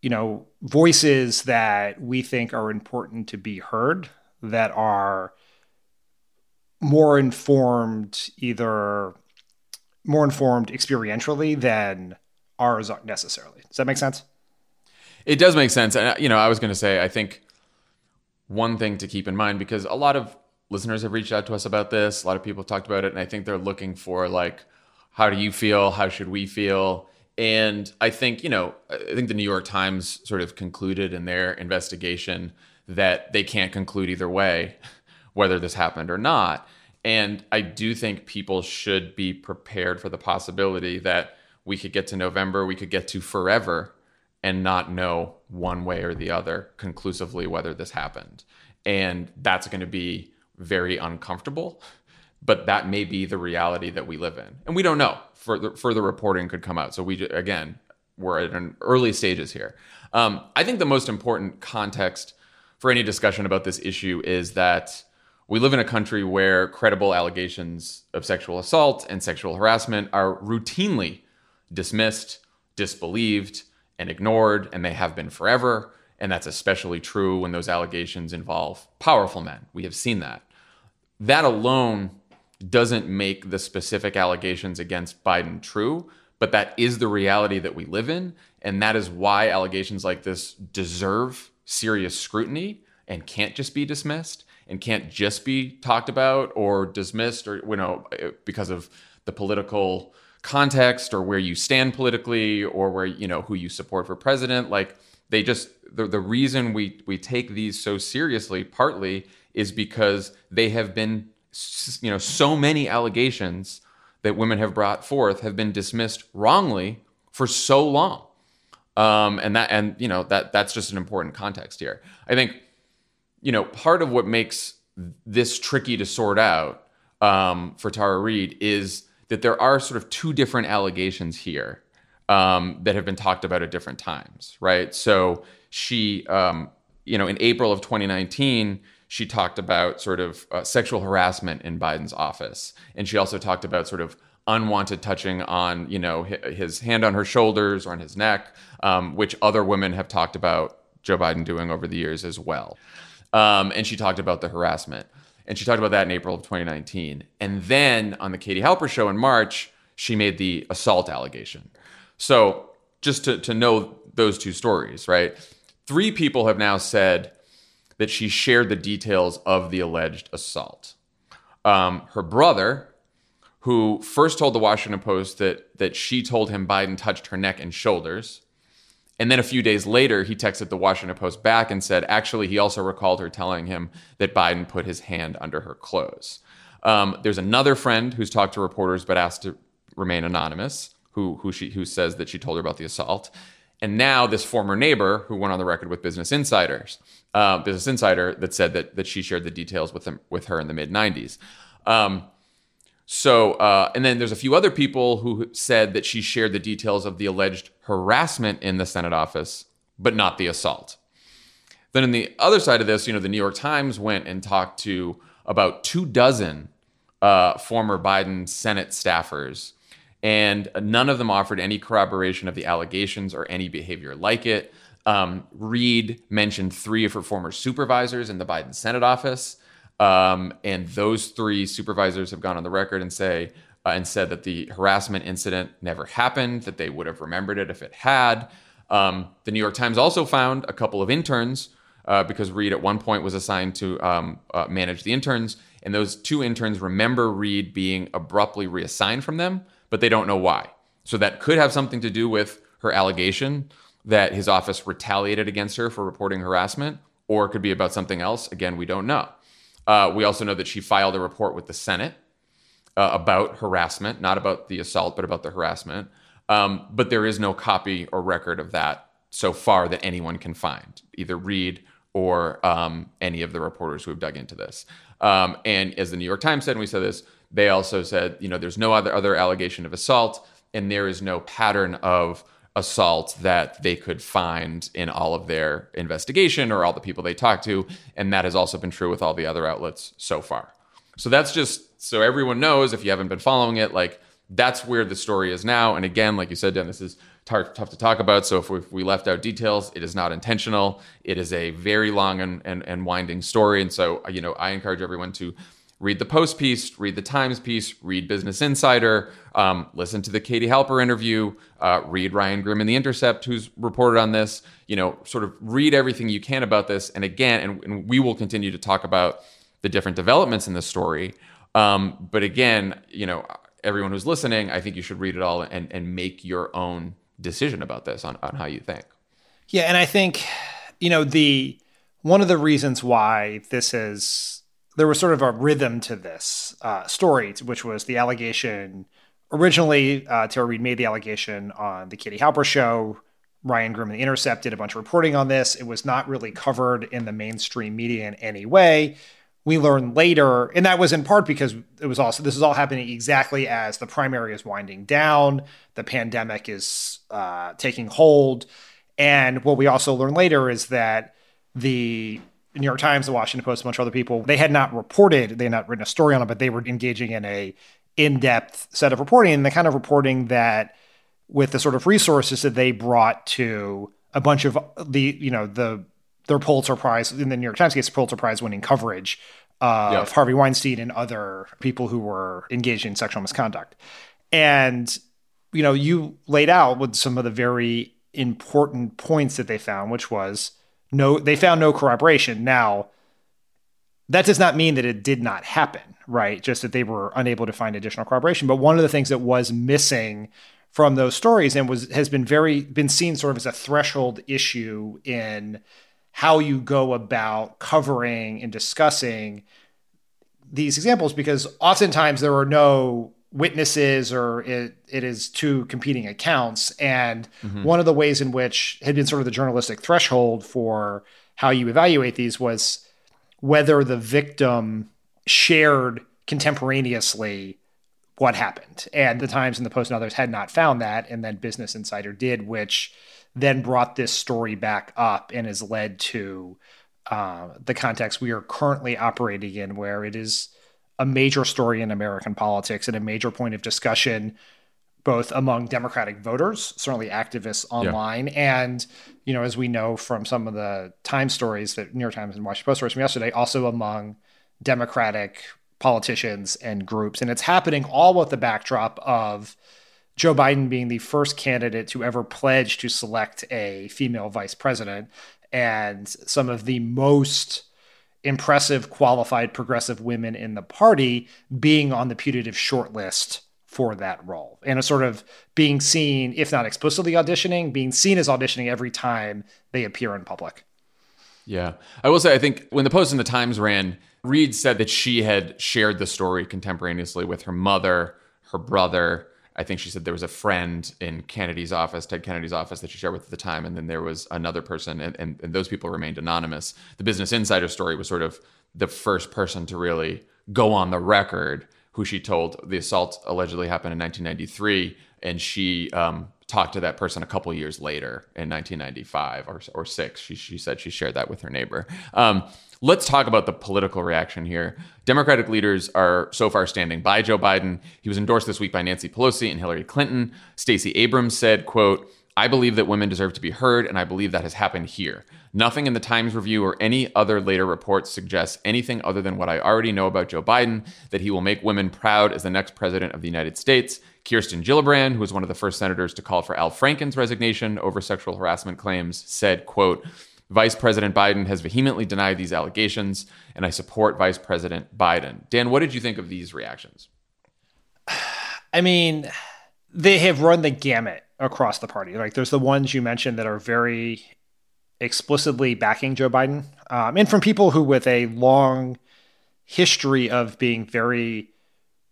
you know voices that we think are important to be heard that are more informed either more informed experientially than ours necessarily. Does that make sense? It does make sense. And uh, you know i was going to say i think one thing to keep in mind because a lot of listeners have reached out to us about this a lot of people have talked about it and i think they're looking for like how do you feel? How should we feel? And I think, you know, I think the New York Times sort of concluded in their investigation that they can't conclude either way whether this happened or not. And I do think people should be prepared for the possibility that we could get to November, we could get to forever and not know one way or the other conclusively whether this happened. And that's going to be very uncomfortable but that may be the reality that we live in, and we don't know. Further further reporting could come out. So we again we're at an early stages here. Um, I think the most important context for any discussion about this issue is that we live in a country where credible allegations of sexual assault and sexual harassment are routinely dismissed, disbelieved, and ignored, and they have been forever. And that's especially true when those allegations involve powerful men. We have seen that. That alone doesn't make the specific allegations against Biden true, but that is the reality that we live in. And that is why allegations like this deserve serious scrutiny and can't just be dismissed and can't just be talked about or dismissed or, you know, because of the political context or where you stand politically or where, you know, who you support for president. Like they just, the, the reason we, we take these so seriously partly is because they have been you know so many allegations that women have brought forth have been dismissed wrongly for so long um, and that and you know that that's just an important context here i think you know part of what makes this tricky to sort out um, for tara reade is that there are sort of two different allegations here um, that have been talked about at different times right so she um, you know in april of 2019 she talked about sort of uh, sexual harassment in Biden's office, and she also talked about sort of unwanted touching on you know his hand on her shoulders or on his neck, um, which other women have talked about Joe Biden doing over the years as well. Um, and she talked about the harassment, and she talked about that in April of 2019. And then on the Katie Halper show in March, she made the assault allegation. So just to, to know those two stories, right? Three people have now said that she shared the details of the alleged assault. Um, her brother, who first told the Washington Post that that she told him Biden touched her neck and shoulders, and then a few days later he texted the Washington Post back and said actually he also recalled her telling him that Biden put his hand under her clothes. Um, there's another friend who's talked to reporters but asked to remain anonymous, who who she who says that she told her about the assault. And now this former neighbor who went on the record with Business Insiders, uh, Business Insider, that said that that she shared the details with them with her in the mid '90s. Um, so, uh, and then there's a few other people who said that she shared the details of the alleged harassment in the Senate office, but not the assault. Then, on the other side of this, you know, the New York Times went and talked to about two dozen uh, former Biden Senate staffers and none of them offered any corroboration of the allegations or any behavior like it. Um, Reade mentioned three of her former supervisors in the Biden Senate office, um, and those three supervisors have gone on the record and say uh, and said that the harassment incident never happened, that they would have remembered it if it had. Um, the New York Times also found a couple of interns uh, because Reade at one point was assigned to um, uh, manage the interns, and those two interns remember Reade being abruptly reassigned from them but they don't know why. So that could have something to do with her allegation that his office retaliated against her for reporting harassment, or it could be about something else. Again, we don't know. Uh, we also know that she filed a report with the Senate uh, about harassment, not about the assault, but about the harassment. Um, but there is no copy or record of that so far that anyone can find, either Reade or um, any of the reporters who have dug into this. Um, and as the New York Times said, and we said this, they also said, you know, there's no other other allegation of assault, and there is no pattern of assault that they could find in all of their investigation or all the people they talked to. And that has also been true with all the other outlets so far. So that's just so everyone knows if you haven't been following it, like that's where the story is now. And again, like you said, Dan, this is tar- tough to talk about. So if we, if we, left out details, it is not intentional. It is a very long and, and, and winding story. And so, you know, I encourage everyone to read the Post piece, read the Times piece, read Business Insider, um, listen to the Katie Halper interview, uh, read Ryan Grim in The Intercept, who's reported on this. You know, sort of read everything you can about this. And again, and, and we will continue to talk about the different developments in the story. Um, but again, you know, everyone who's listening, I think you should read it all and, and make your own decision about this on, on how you think. Yeah, and I think, you know, the one of the reasons why this is there was sort of a rhythm to this uh, story, which was the allegation. Originally, uh, Tara Reade made the allegation on the Katie Halper show. Ryan Grim and The Intercept did a bunch of reporting on this. It was not really covered in the mainstream media in any way we learned later, and that was in part because it was also this is all happening exactly as the primary is winding down, the pandemic is uh, taking hold, and what we also learned later is that the New York Times, the Washington Post, a bunch of other people, they had not reported, they had not written a story on it, but they were engaging in a in-depth set of reporting, and the kind of reporting that with the sort of resources that they brought to a bunch of the you know the their Pulitzer Prize in the New York Times case, Pulitzer Prize winning coverage of yep. Harvey Weinstein and other people who were engaged in sexual misconduct. And you know, you laid out with some of the very important points that they found, which was no, they found no corroboration. Now, that does not mean that it did not happen, right? Just that they were unable to find additional corroboration. But one of the things that was missing from those stories and was has been very been seen sort of as a threshold issue in how you go about covering and discussing these examples because oftentimes there are no witnesses or it, it is two competing accounts. And mm-hmm. one of the ways in which had been sort of the journalistic threshold for how you evaluate these was whether the victim shared contemporaneously what happened. And the times and the post and others had not found that. And then business insider did which then brought this story back up and has led to uh, the context we are currently operating in, where it is a major story in American politics and a major point of discussion, both among Democratic voters, certainly activists online, yeah. and you know, as we know from some of the Time stories that New York Times and Washington Post stories from yesterday, also among Democratic politicians and groups, and it's happening all with the backdrop of Joe Biden being the first candidate to ever pledge to select a female vice president, and some of the most impressive, qualified progressive women in the party being on the putative shortlist for that role. And a sort of being seen, if not explicitly auditioning, being seen as auditioning every time they appear in public. Yeah. I will say, I think when the Post and the Times ran, Reade said that she had shared the story contemporaneously with her mother, her brother, I think she said there was a friend in Kennedy's office, Ted Kennedy's office, that she shared with at the time, and then there was another person, and, and, and those people remained anonymous. The Business Insider story was sort of the first person to really go on the record who she told the assault allegedly happened in 1993, and she um, talked to that person a couple years later in 1995 or, or six. She, she said she shared that with her neighbor. Um, Let's talk about the political reaction here. Democratic leaders are so far standing by Joe Biden. He was endorsed this week by Nancy Pelosi and Hillary Clinton. Stacey Abrams said, quote, I believe that women deserve to be heard, and I believe that has happened here. Nothing in the Times Review or any other later reports suggests anything other than what I already know about Joe Biden that he will make women proud as the next president of the United States. Kirsten Gillibrand, who was one of the first senators to call for Al Franken's resignation over sexual harassment claims, said, quote, Vice President Biden has vehemently denied these allegations, and I support Vice President Biden. Dan, what did you think of these reactions? I mean, they have run the gamut across the party. Like, there's the ones you mentioned that are very explicitly backing Joe Biden, um, and from people who, with a long history of being very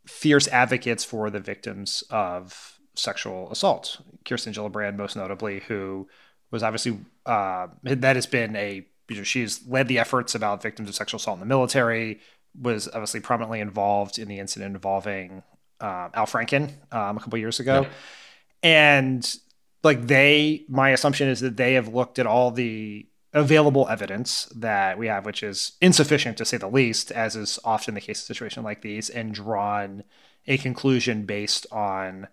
fierce advocates for the victims of sexual assault. Kirsten Gillibrand, most notably, who was obviously uh, that has been a you know, she's led the efforts about victims of sexual assault in the military. Was obviously prominently involved in the incident involving uh, Al Franken um, a couple years ago, and like they, my assumption is that they have looked at all the available evidence that we have, which is insufficient to say the least, as is often the case in a situation like these, and drawn a conclusion based on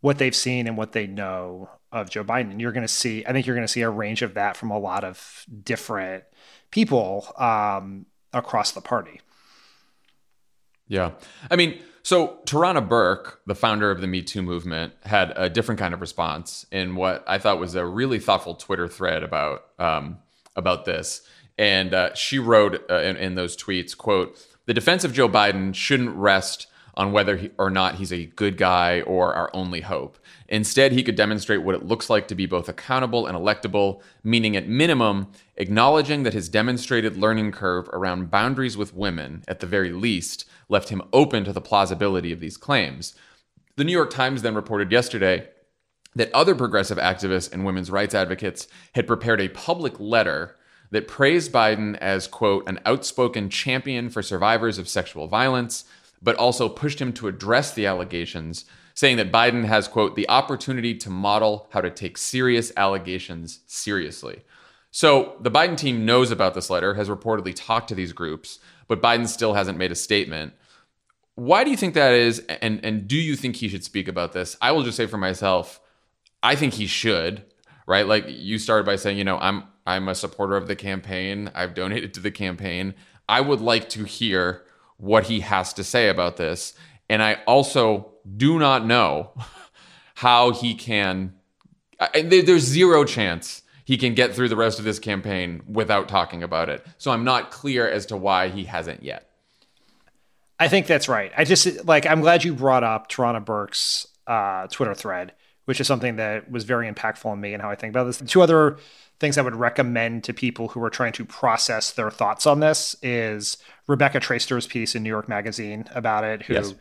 what they've seen and what they know of Joe Biden. You're going to see, I think you're going to see a range of that from a lot of different people um, across the party. Yeah. I mean, so Tarana Burke, the founder of the Me Too movement, had a different kind of response in what I thought was a really thoughtful Twitter thread about um, about this. And uh, she wrote uh, in, in those tweets, "quote The defense of Joe Biden shouldn't rest on whether he, or not he's a good guy or our only hope. Instead, he could demonstrate what it looks like to be both accountable and electable, meaning at minimum, acknowledging that his demonstrated learning curve around boundaries with women, at the very least, left him open to the plausibility of these claims. The New York Times then reported yesterday that other progressive activists and women's rights advocates had prepared a public letter that praised Biden as, quote, an outspoken champion for survivors of sexual violence, but also pushed him to address the allegations, saying that Biden has, quote, the opportunity to model how to take serious allegations seriously. So the Biden team knows about this letter, has reportedly talked to these groups, but Biden still hasn't made a statement. Why do you think that is? And, and do you think he should speak about this? I will just say for myself, I think he should, right? Like you started by saying, you know, I'm I'm a supporter of the campaign. I've donated to the campaign. I would like to hear what he has to say about this. And I also do not know how he can, I, there's zero chance he can get through the rest of this campaign without talking about it. So I'm not clear as to why he hasn't yet. I think that's right. I just like, I'm glad you brought up Tarana Burke's uh, Twitter thread, which is something that was very impactful on me and how I think about this. Two other things I would recommend to people who are trying to process their thoughts on this is Rebecca Traister's piece in New York Magazine about it, who yes.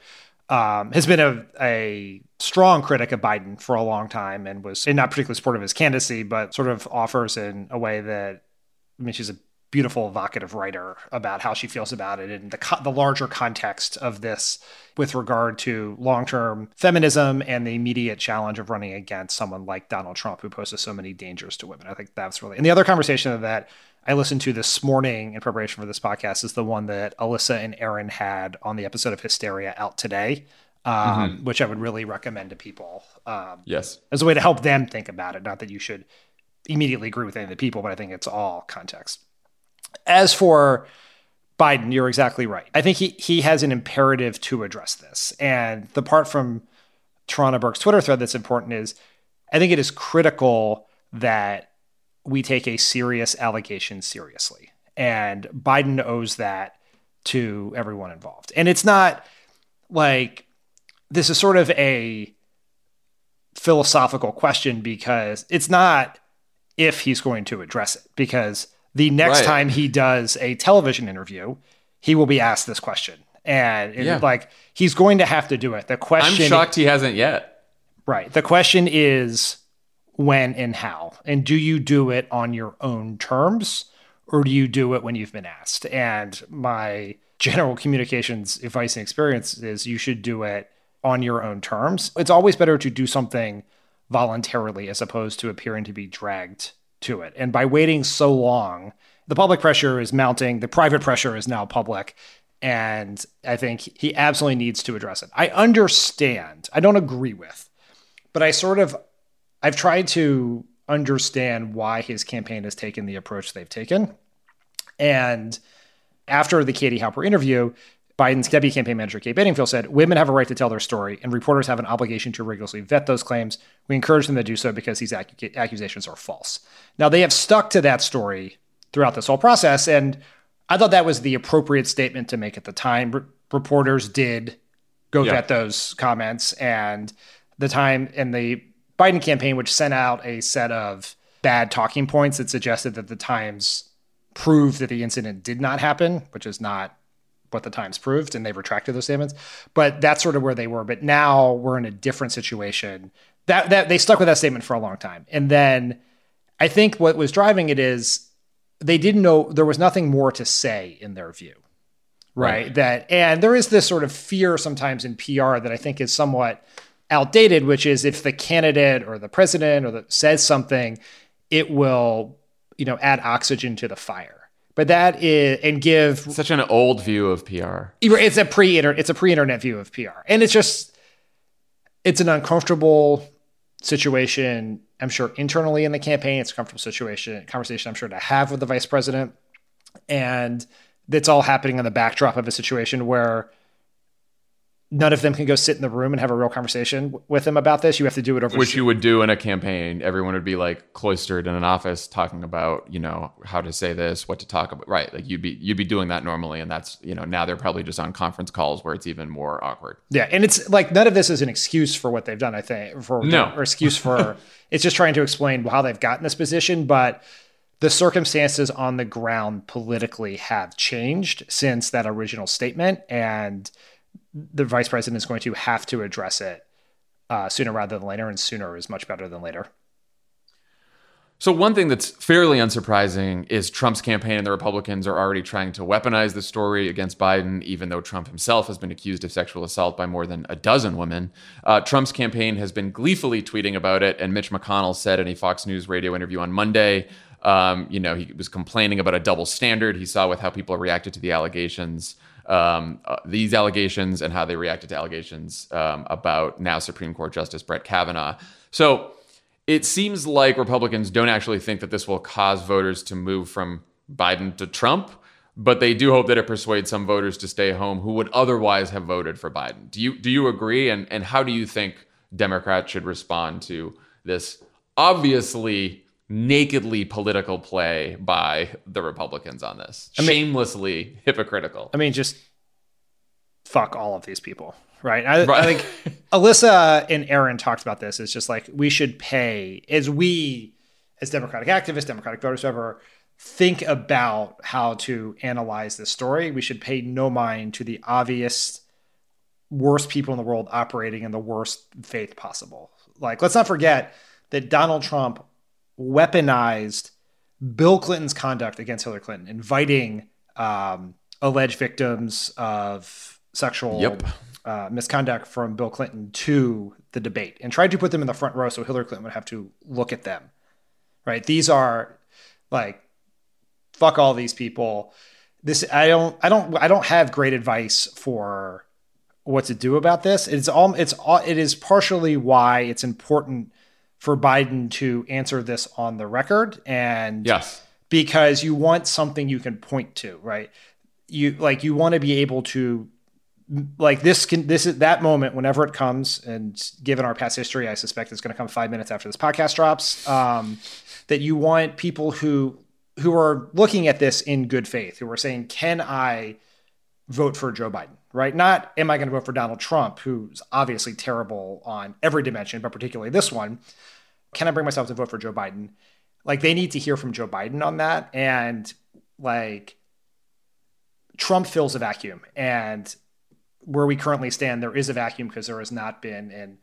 Um, has been a, a strong critic of Biden for a long time and was not particularly supportive of his candidacy, but sort of offers in a way that I mean, she's a beautiful, evocative writer about how she feels about it and the co- the larger context of this with regard to long term feminism and the immediate challenge of running against someone like Donald Trump, who poses so many dangers to women. I think that's really. And the other conversation that I listened to this morning in preparation for this podcast is the one that Alyssa and Erin had on the episode of Hysteria out today. Um, mm-hmm. Which I would really recommend to people. Um, yes, as a way to help them think about it. Not that you should immediately agree with any of the people, but I think it's all context. As for Biden, you're exactly right. I think he he has an imperative to address this. And the part from Tarana Burke's Twitter thread that's important is I think it is critical that we take a serious allegation seriously. And Biden owes that to everyone involved. And it's not like this is sort of a philosophical question because it's not if he's going to address it because the next right. time he does a television interview, he will be asked this question. And yeah. like he's going to have to do it. The question I'm shocked he hasn't yet. Right. The question is when and how. And do you do it on your own terms or do you do it when you've been asked? And my general communications advice and experience is you should do it on your own terms. It's always better to do something voluntarily as opposed to appearing to be dragged to it. And by waiting so long, the public pressure is mounting, the private pressure is now public. And I think he absolutely needs to address it. I understand, I don't agree with, but I sort of, I've tried to understand why his campaign has taken the approach they've taken. And after the Katie Halper interview, Biden's deputy campaign manager, Kate Bedingfield, said women have a right to tell their story, and reporters have an obligation to rigorously vet those claims. We encourage them to do so because these ac- accusations are false. Now, they have stuck to that story throughout this whole process, and I thought that was the appropriate statement to make at the time. R- reporters did go yeah. vet those comments, and the time and the Biden campaign, which sent out a set of bad talking points that suggested that the Times proved that the incident did not happen, which is not what the Times proved, and they've retracted those statements. But that's sort of where they were. But now we're in a different situation. That that they stuck with that statement for a long time, and then I think what was driving it is they didn't know there was nothing more to say in their view, right? right. That and there is this sort of fear sometimes in PR that I think is somewhat outdated, which is if the candidate or the president or the says something, it will, you know, add oxygen to the fire. But that is and give Such an old view of PR. it's a pre internet it's a pre-internet view of PR. And it's just it's an uncomfortable situation, I'm sure internally in the campaign. It's a comfortable situation, conversation I'm sure to have with the vice president. And it's all happening in the backdrop of a situation where none of them can go sit in the room and have a real conversation with them about this. You have to do it over. Which you would do in a campaign. Everyone would be like cloistered in an office talking about, you know, how to say this, what to talk about. Right. Like you'd be you'd be doing that normally. And that's, you know, now they're probably just on conference calls where it's even more awkward. Yeah. And it's like none of this is an excuse for what they've done, I think. For No. or excuse for it's just trying to explain how they've gotten this position. But the circumstances on the ground politically have changed since that original statement. And the vice president is going to have to address it uh, sooner rather than later, and sooner is much better than later. So one thing that's fairly unsurprising is Trump's campaign and the Republicans are already trying to weaponize the story against Biden, even though Trump himself has been accused of sexual assault by more than a dozen women. Uh, Trump's campaign has been gleefully tweeting about it, and Mitch McConnell said in a Fox News radio interview on Monday, um, you know, he was complaining about a double standard he saw with how people reacted to the allegations. Um, uh, these allegations and how they reacted to allegations um, about now Supreme Court Justice Brett Kavanaugh. So it seems like Republicans don't actually think that this will cause voters to move from Biden to Trump, but they do hope that it persuades some voters to stay home who would otherwise have voted for Biden. Do you do you agree? And and how do you think Democrats should respond to this obviously nakedly political play by the Republicans on this? Shamelessly hypocritical. I mean, just fuck all of these people, right? I, Right. I think Alyssa and Erin talked about this. It's just like we should pay, as we, as Democratic activists, Democratic voters, whoever, think about how to analyze this story. We should pay no mind to the obvious worst people in the world operating in the worst faith possible. Like, let's not forget that Donald Trump weaponized Bill Clinton's conduct against Hillary Clinton, inviting um, alleged victims of sexual Yep. uh, misconduct from Bill Clinton to the debate and tried to put them in the front row so Hillary Clinton would have to look at them. Right? These are like fuck all these people. This I don't I don't I don't have great advice for what to do about this. It's all it's all it is partially why it's important for Biden to answer this on the record and yes. because you want something you can point to, right? You like you want to be able to like this can this is that moment whenever it comes and given our past history i suspect it's going to come five minutes after this podcast drops um, that you want people who who are looking at this in good faith who are saying can i vote for joe biden right not am i going to vote for donald trump who's obviously terrible on every dimension but particularly this one can i bring myself to vote for joe biden like they need to hear from joe biden on that and like trump fills a vacuum and where we currently stand, there is a vacuum because there has not been an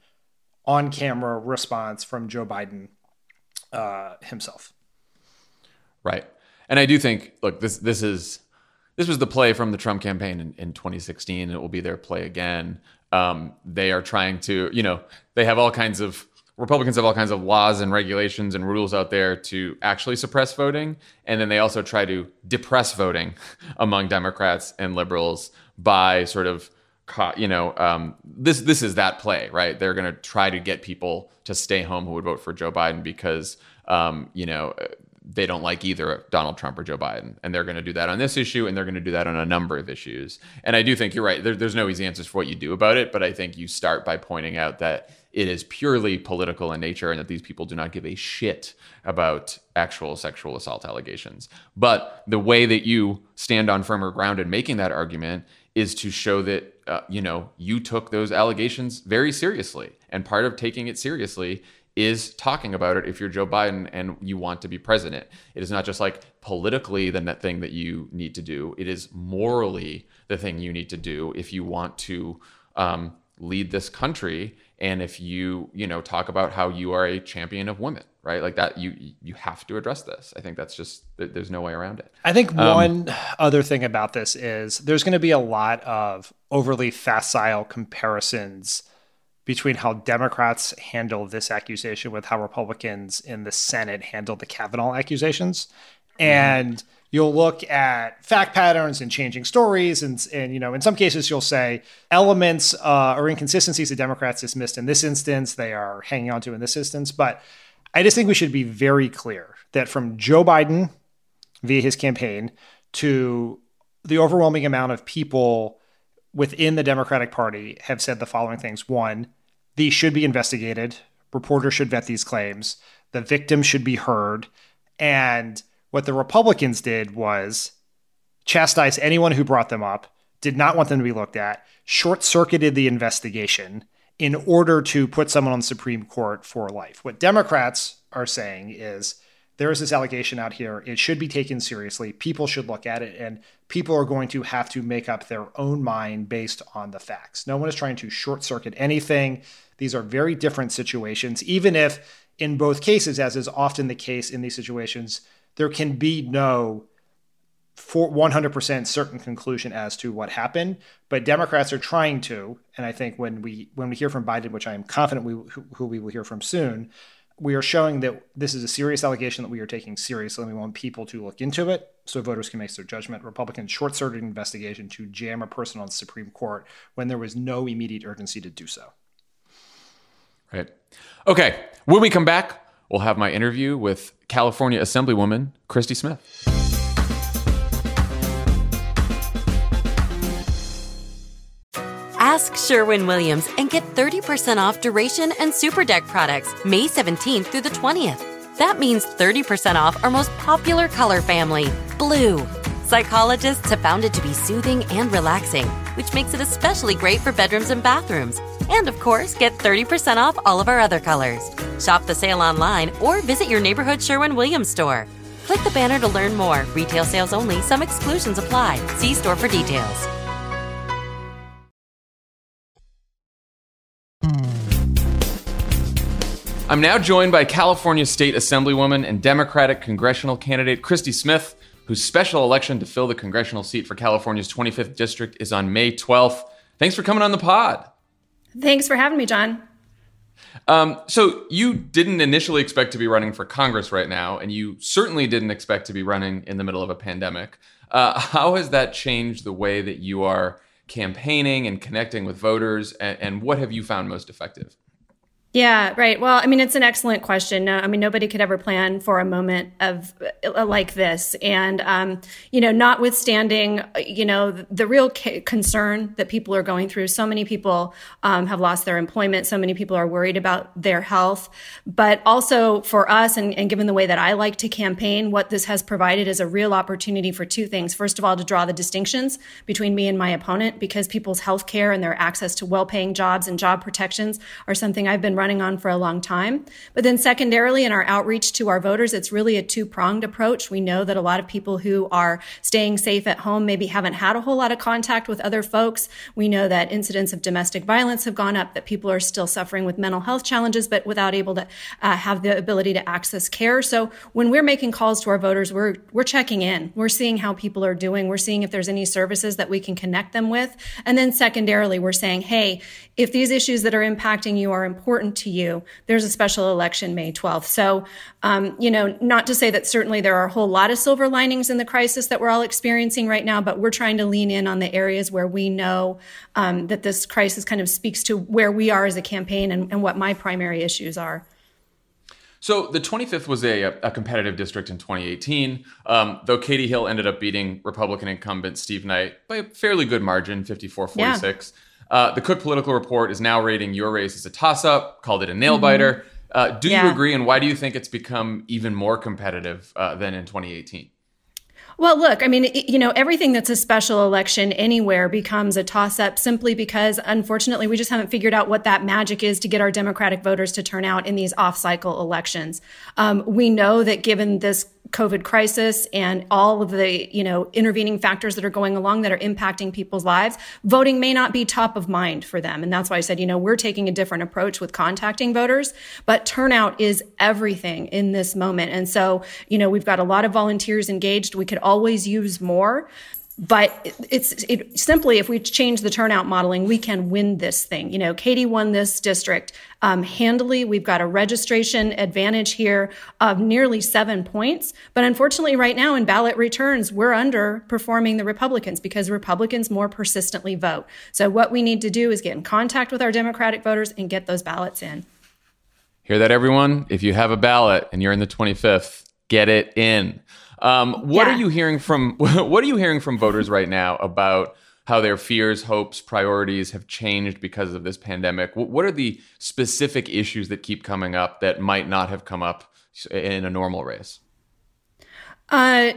on camera response from Joe Biden uh, himself. Right. And I do think, look, this this is this was the play from the Trump campaign in, in 2016, and it will be their play again. Um, they are trying to, you know, they have all kinds of Republicans have all kinds of laws and regulations and rules out there to actually suppress voting, and then they also try to depress voting among Democrats and liberals by sort of you know, um, this this is that play, right? They're going to try to get people to stay home who would vote for Joe Biden because, um, you know, they don't like either Donald Trump or Joe Biden, and they're going to do that on this issue, and they're going to do that on a number of issues. And I do think you're right. There, there's no easy answers for what you do about it, but I think you start by pointing out that it is purely political in nature, and that these people do not give a shit about actual sexual assault allegations. But the way that you stand on firmer ground in making that argument is to show that uh, you know you took those allegations very seriously and part of taking it seriously is talking about it if you're Joe Biden and you want to be president. It is not just like politically the thing that you need to do. It is morally the thing you need to do if you want to um, lead this country and if you you know talk about how you are a champion of women right? Like that you you have to address this. I think that's just there- there's no way around it. I think um, one other thing about this is there's going to be a lot of overly facile comparisons between how Democrats handle this accusation with how Republicans in the Senate handled the Kavanaugh accusations. Mm-hmm. And you'll look at fact patterns and changing stories and, and you know in some cases you'll say elements uh, or inconsistencies the democrats dismissed in this instance they are hanging on to in this instance. But i just think we should be very clear that from joe biden via his campaign to the overwhelming amount of people within the democratic party have said the following things. One these should be investigated. Reporters should vet these claims. The victims should be heard. And what the Republicans did was chastise anyone who brought them up, did not want them to be looked at, short circuited the investigation in order to put someone on the Supreme Court for life. What Democrats are saying is there is this allegation out here. It should be taken seriously. People should look at it, and people are going to have to make up their own mind based on the facts. No one is trying to short circuit anything. These are very different situations, even if in both cases, as is often the case in these situations, there can be no for 100% certain conclusion as to what happened but democrats are trying to and i think when we when we hear from biden which i am confident we who we will hear from soon we are showing that this is a serious allegation that we are taking seriously and we want people to look into it so voters can make their judgment. Republicans short-circuited investigation to jam a person on the supreme court when there was no immediate urgency to do so. Right. Okay. When we come back we'll have my interview with California Assemblywoman Christy Smith. Ask Sherwin Williams and get 30% off duration and super deck products May 17th through the 20th. That means 30% off our most popular color family, blue. Psychologists have found it to be soothing and relaxing, which makes it especially great for bedrooms and bathrooms. And of course, get 30% off all of our other colors. Shop the sale online or visit your neighborhood Sherwin Williams store. Click the banner to learn more. Retail sales only, some exclusions apply. See store for details. I'm now joined by California State Assemblywoman and Democratic congressional candidate Christy Smith, whose special election to fill the congressional seat for California's 25th district is on May 12th. Thanks for coming on the pod. Thanks for having me, John. Um, so you didn't initially expect to be running for Congress right now, and you certainly didn't expect to be running in the middle of a pandemic. Uh, how has that changed the way that you are campaigning and connecting with voters, and, and what have you found most effective? Yeah, right. Well, I mean, it's an excellent question. I mean, nobody could ever plan for a moment of uh, like this, and um, you know, notwithstanding, you know, the, the real ca- concern that people are going through. So many people um, have lost their employment. So many people are worried about their health. But also for us, and, and given the way that I like to campaign, what this has provided is a real opportunity for two things. First of all, to draw the distinctions between me and my opponent, because people's health care and their access to well-paying jobs and job protections are something I've been running running on for a long time. But then secondarily, in our outreach to our voters, it's really a two pronged approach. We know that a lot of people who are staying safe at home maybe haven't had a whole lot of contact with other folks. We know that incidents of domestic violence have gone up, that people are still suffering with mental health challenges, but without able to uh, have the ability to access care. So when we're making calls to our voters, we're, we're checking in. We're seeing how people are doing. We're seeing if there's any services that we can connect them with. And then secondarily, we're saying, hey, if these issues that are impacting you are important to you, there's a special election May 12th. So, um, you know, not to say that certainly there are a whole lot of silver linings in the crisis that we're all experiencing right now, but we're trying to lean in on the areas where we know um, that this crisis kind of speaks to where we are as a campaign and, and what my primary issues are. So the 25th was a, a competitive district in 2018, um, though Katie Hill ended up beating Republican incumbent Steve Knight by a fairly good margin, 54 46. Yeah. Uh, the Cook Political Report is now rating your race as a toss up, called it a nail biter. Mm-hmm. Uh, do yeah. you agree? And why do you think it's become even more competitive uh, than in 2018? Well, look, I mean, you know, everything that's a special election anywhere becomes a toss up simply because, unfortunately, we just haven't figured out what that magic is to get our Democratic voters to turn out in these off cycle elections. Um, we know that given this COVID crisis and all of the, you know, intervening factors that are going along that are impacting people's lives, voting may not be top of mind for them. And that's why I said, you know, we're taking a different approach with contacting voters, but turnout is everything in this moment. And so, you know, we've got a lot of volunteers engaged. We could always use more but it's it, simply if we change the turnout modeling, we can win this thing. You know, Katie won this district um, handily. We've got a registration advantage here of nearly seven points. But unfortunately, right now in ballot returns, we're underperforming the Republicans because Republicans more persistently vote. So what we need to do is get in contact with our Democratic voters and get those ballots in. Hear that, everyone? If you have a ballot and you're in the 25th, get it in. Um, what yeah. are you hearing from What are you hearing from voters right now about how their fears, hopes, priorities have changed because of this pandemic? What are the specific issues that keep coming up that might not have come up in a normal race? Uh,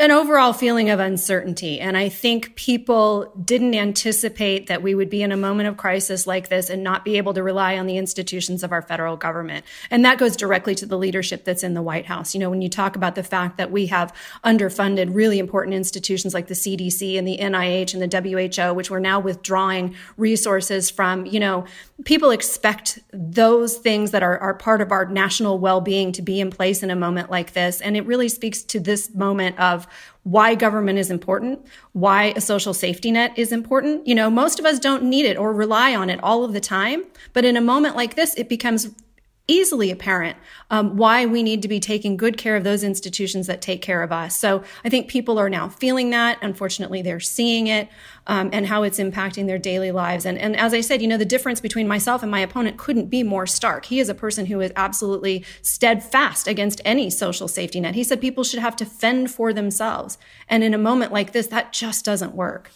an overall feeling of uncertainty. And I think people didn't anticipate that we would be in a moment of crisis like this and not be able to rely on the institutions of our federal government. And that goes directly to the leadership that's in the White House. You know, when you talk about the fact that we have underfunded really important institutions like the CDC and the NIH and the WHO, which we're now withdrawing resources from, you know, people expect those things that are, are part of our national well-being to be in place in a moment like this. And it really speaks to this moment of why government is important, why a social safety net is important. You know, most of us don't need it or rely on it all of the time. But in a moment like this, it becomes easily apparent um, why we need to be taking good care of those institutions that take care of us. So I think people are now feeling that. Unfortunately, they're seeing it um, and how it's impacting their daily lives. And, and as I said, you know, the difference between myself and my opponent couldn't be more stark. He is a person who is absolutely steadfast against any social safety net. He said people should have to fend for themselves. And in a moment like this, that just doesn't work.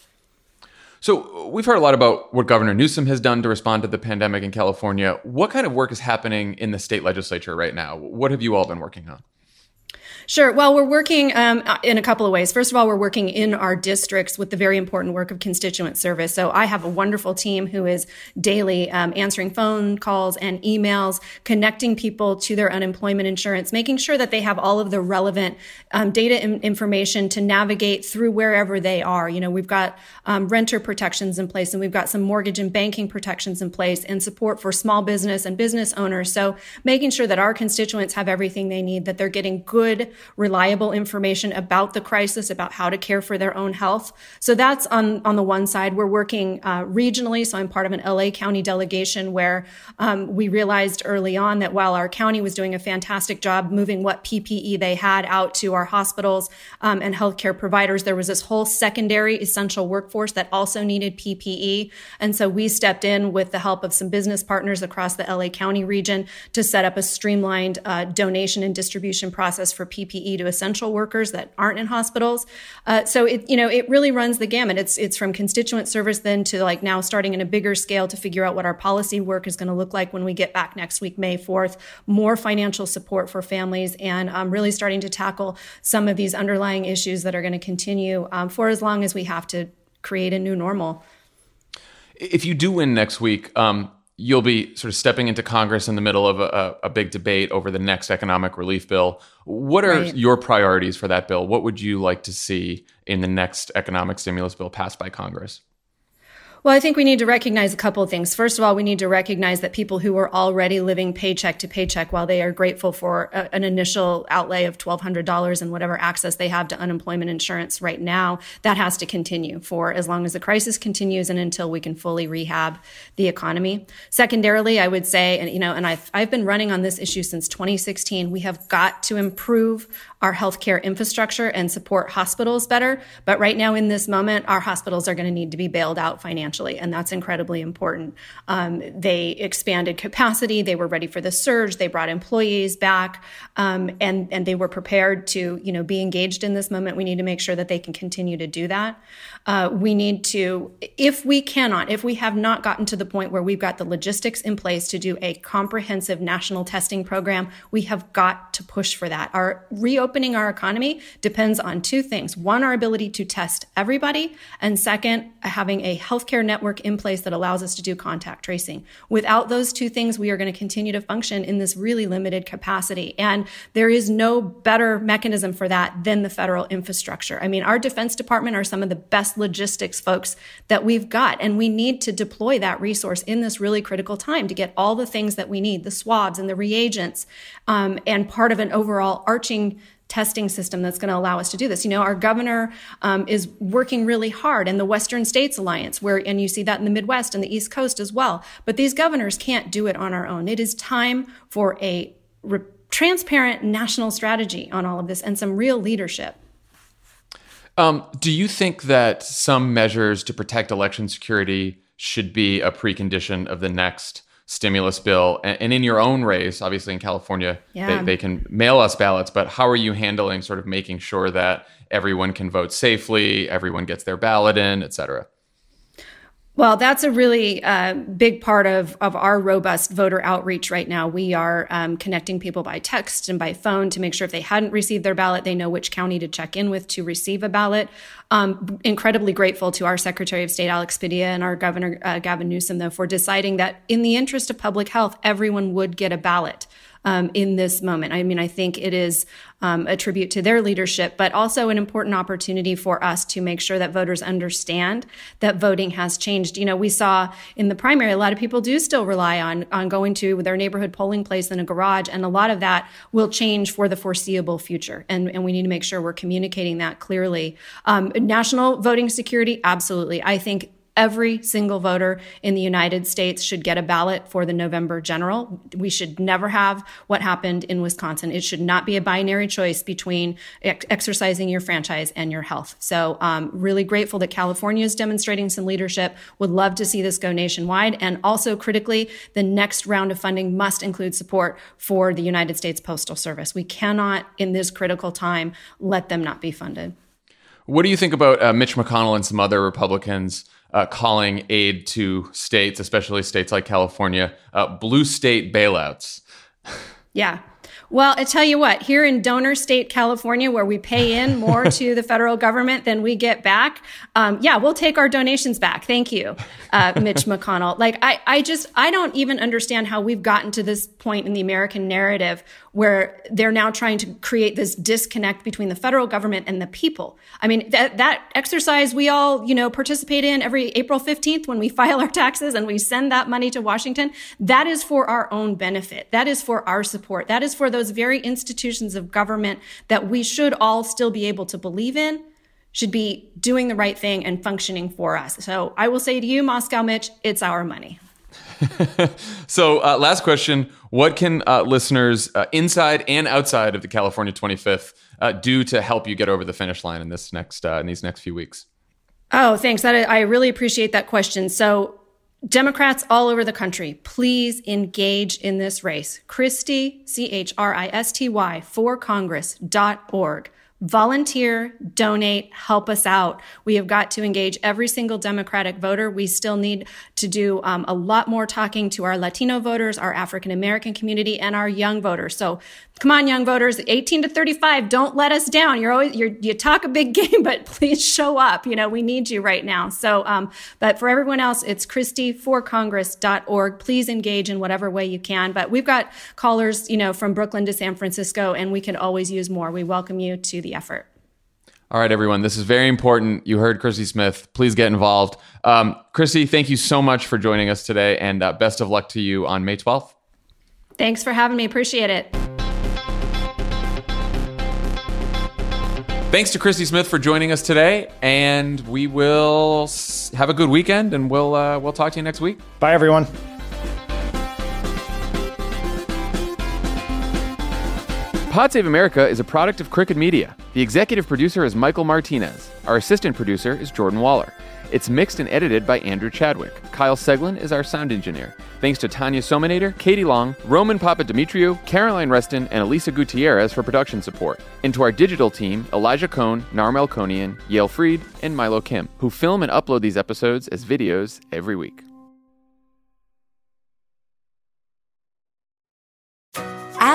So we've heard a lot about what Governor Newsom has done to respond to the pandemic in California. What kind of work is happening in the state legislature right now? What have you all been working on? Sure. Well, we're working um, in a couple of ways. First of all, we're working in our districts with the very important work of constituent service. So I have a wonderful team who is daily um, answering phone calls and emails, connecting people to their unemployment insurance, making sure that they have all of the relevant um, data and information to navigate through wherever they are. You know, we've got um, renter protections in place and we've got some mortgage and banking protections in place and support for small business and business owners. So making sure that our constituents have everything they need, that they're getting good reliable information about the crisis, about how to care for their own health. So that's on, on the one side. We're working uh, regionally. So I'm part of an LA County delegation where um, we realized early on that while our county was doing a fantastic job moving what PPE they had out to our hospitals um, and healthcare providers, there was this whole secondary essential workforce that also needed PPE. And so we stepped in with the help of some business partners across the LA County region to set up a streamlined uh, donation and distribution process for PPE PPE to essential workers that aren't in hospitals. Uh, so it, you know, it really runs the gamut. It's, it's from constituent service then to like now starting in a bigger scale to figure out what our policy work is going to look like when we get back next week, May 4th, more financial support for families and um, really starting to tackle some of these underlying issues that are going to continue um, for as long as we have to create a new normal. If you do win next week, um, you'll be sort of stepping into Congress in the middle of a, a big debate over the next economic relief bill. What are right. your priorities for that bill? What would you like to see in the next economic stimulus bill passed by Congress? Well, I think we need to recognize a couple of things. First of all, we need to recognize that people who are already living paycheck to paycheck, while they are grateful for a, an initial outlay of $1,200 and whatever access they have to unemployment insurance right now, that has to continue for as long as the crisis continues and until we can fully rehab the economy. Secondarily, I would say, and you know, and I've, I've been running on this issue since 2016, we have got to improve our healthcare infrastructure and support hospitals better. But right now, in this moment, our hospitals are going to need to be bailed out financially, and that's incredibly important. Um, they expanded capacity, they were ready for the surge, they brought employees back, um, and and they were prepared to you know be engaged in this moment. We need to make sure that they can continue to do that. Uh, we need to, if we cannot, if we have not gotten to the point where we've got the logistics in place to do a comprehensive national testing program, we have got to push for that. Our reopening our economy depends on two things. One, our ability to test everybody. And second, having a healthcare network in place that allows us to do contact tracing. Without those two things, we are going to continue to function in this really limited capacity. And there is no better mechanism for that than the federal infrastructure. I mean, our Defense Department are some of the best logistics folks that we've got. And we need to deploy that resource in this really critical time to get all the things that we need, the swabs and the reagents, um, and part of an overall arching testing system that's going to allow us to do this. You know, our governor um, is working really hard, and the Western States Alliance, where and you see that in the Midwest and the East Coast as well. But these governors can't do it on our own. It is time for a re- transparent national strategy on all of this and some real leadership. Um, do you think that some measures to protect election security should be a precondition of the next stimulus bill? And, and in your own race, obviously in California, Yeah. they, they can mail us ballots, but how are you handling sort of making sure that everyone can vote safely, everyone gets their ballot in, et cetera? Well, that's a really uh, big part of, of our robust voter outreach right now. We are um, connecting people by text and by phone to make sure if they hadn't received their ballot, they know which county to check in with to receive a ballot. Um, incredibly grateful to our Secretary of State, Alex Padilla, and our Governor, uh, Gavin Newsom, though, for deciding that in the interest of public health, everyone would get a ballot. Um, in this moment. I mean, I think it is um, a tribute to their leadership, but also an important opportunity for us to make sure that voters understand that voting has changed. You know, we saw in the primary, a lot of people do still rely on on going to their neighborhood polling place in a garage, and a lot of that will change for the foreseeable future. And, and we need to make sure we're communicating that clearly. Um, national voting security, absolutely. I think Every single voter in the United States should get a ballot for the November general. We should never have what happened in Wisconsin. It should not be a binary choice between ex- exercising your franchise and your health. So, um, really grateful that California is demonstrating some leadership. Would love to see this go nationwide. And also, critically, the next round of funding must include support for the United States Postal Service. We cannot, in this critical time, let them not be funded. What do you think about uh, Mitch McConnell and some other Republicans uh, calling aid to states, especially states like California, uh, blue state bailouts? Yeah. Well, I tell you what, here in donor state California, where we pay in more to the federal government than we get back, um, yeah, we'll take our donations back. Thank you, uh, Mitch McConnell. Like, I, I just, I don't even understand how we've gotten to this point in the American narrative where they're now trying to create this disconnect between the federal government and the people. I mean, that, that exercise we all, you know, participate in every April 15th when we file our taxes and we send that money to Washington, that is for our own benefit. That is for our support. That is for those very institutions of government that we should all still be able to believe in should be doing the right thing and functioning for us. So I will say to you, Moscow Mitch, it's our money. So, uh, last question: What can uh, listeners uh, inside and outside of the California 25th uh, do to help you get over the finish line in this next uh, in these next few weeks? Oh, thanks. That I really appreciate that question. So, Democrats all over the country, please engage in this race. Christy, C H R I S T Y, for Congress.org. Volunteer, donate, help us out. We have got to engage every single Democratic voter. We still need to do um, a lot more talking to our Latino voters, our African American community, and our young voters. So come on, young voters, 18 to 35, don't let us down. You're always, you're, you talk a big game, but please show up. You know, we need you right now. So, um, but for everyone else, it's christyforcongress.org. Please engage in whatever way you can. But we've got callers, you know, from Brooklyn to San Francisco, and we can always use more. We welcome you to the effort. All right, everyone. This is very important. You heard Christy Smith. Please get involved. Um, Christy, thank you so much for joining us today, and uh, best of luck to you on May 12th. Thanks for having me. Appreciate it. Thanks to Christy Smith for joining us today, and we will have a good weekend, and we'll uh, we'll talk to you next week. Bye, everyone. Pod Save America is a product of Crooked Media. The executive producer is Michael Martinez. Our assistant producer is Jordan Waller. It's mixed and edited by Andrew Chadwick. Kyle Seglin is our sound engineer. Thanks to Tanya Somanader, Katie Long, Roman Papadimitriou, Caroline Reston, and Elisa Gutierrez for production support. And to our digital team, Elijah Cone, Narmel Konian, Yael Freed, and Milo Kim, who film and upload these episodes as videos every week.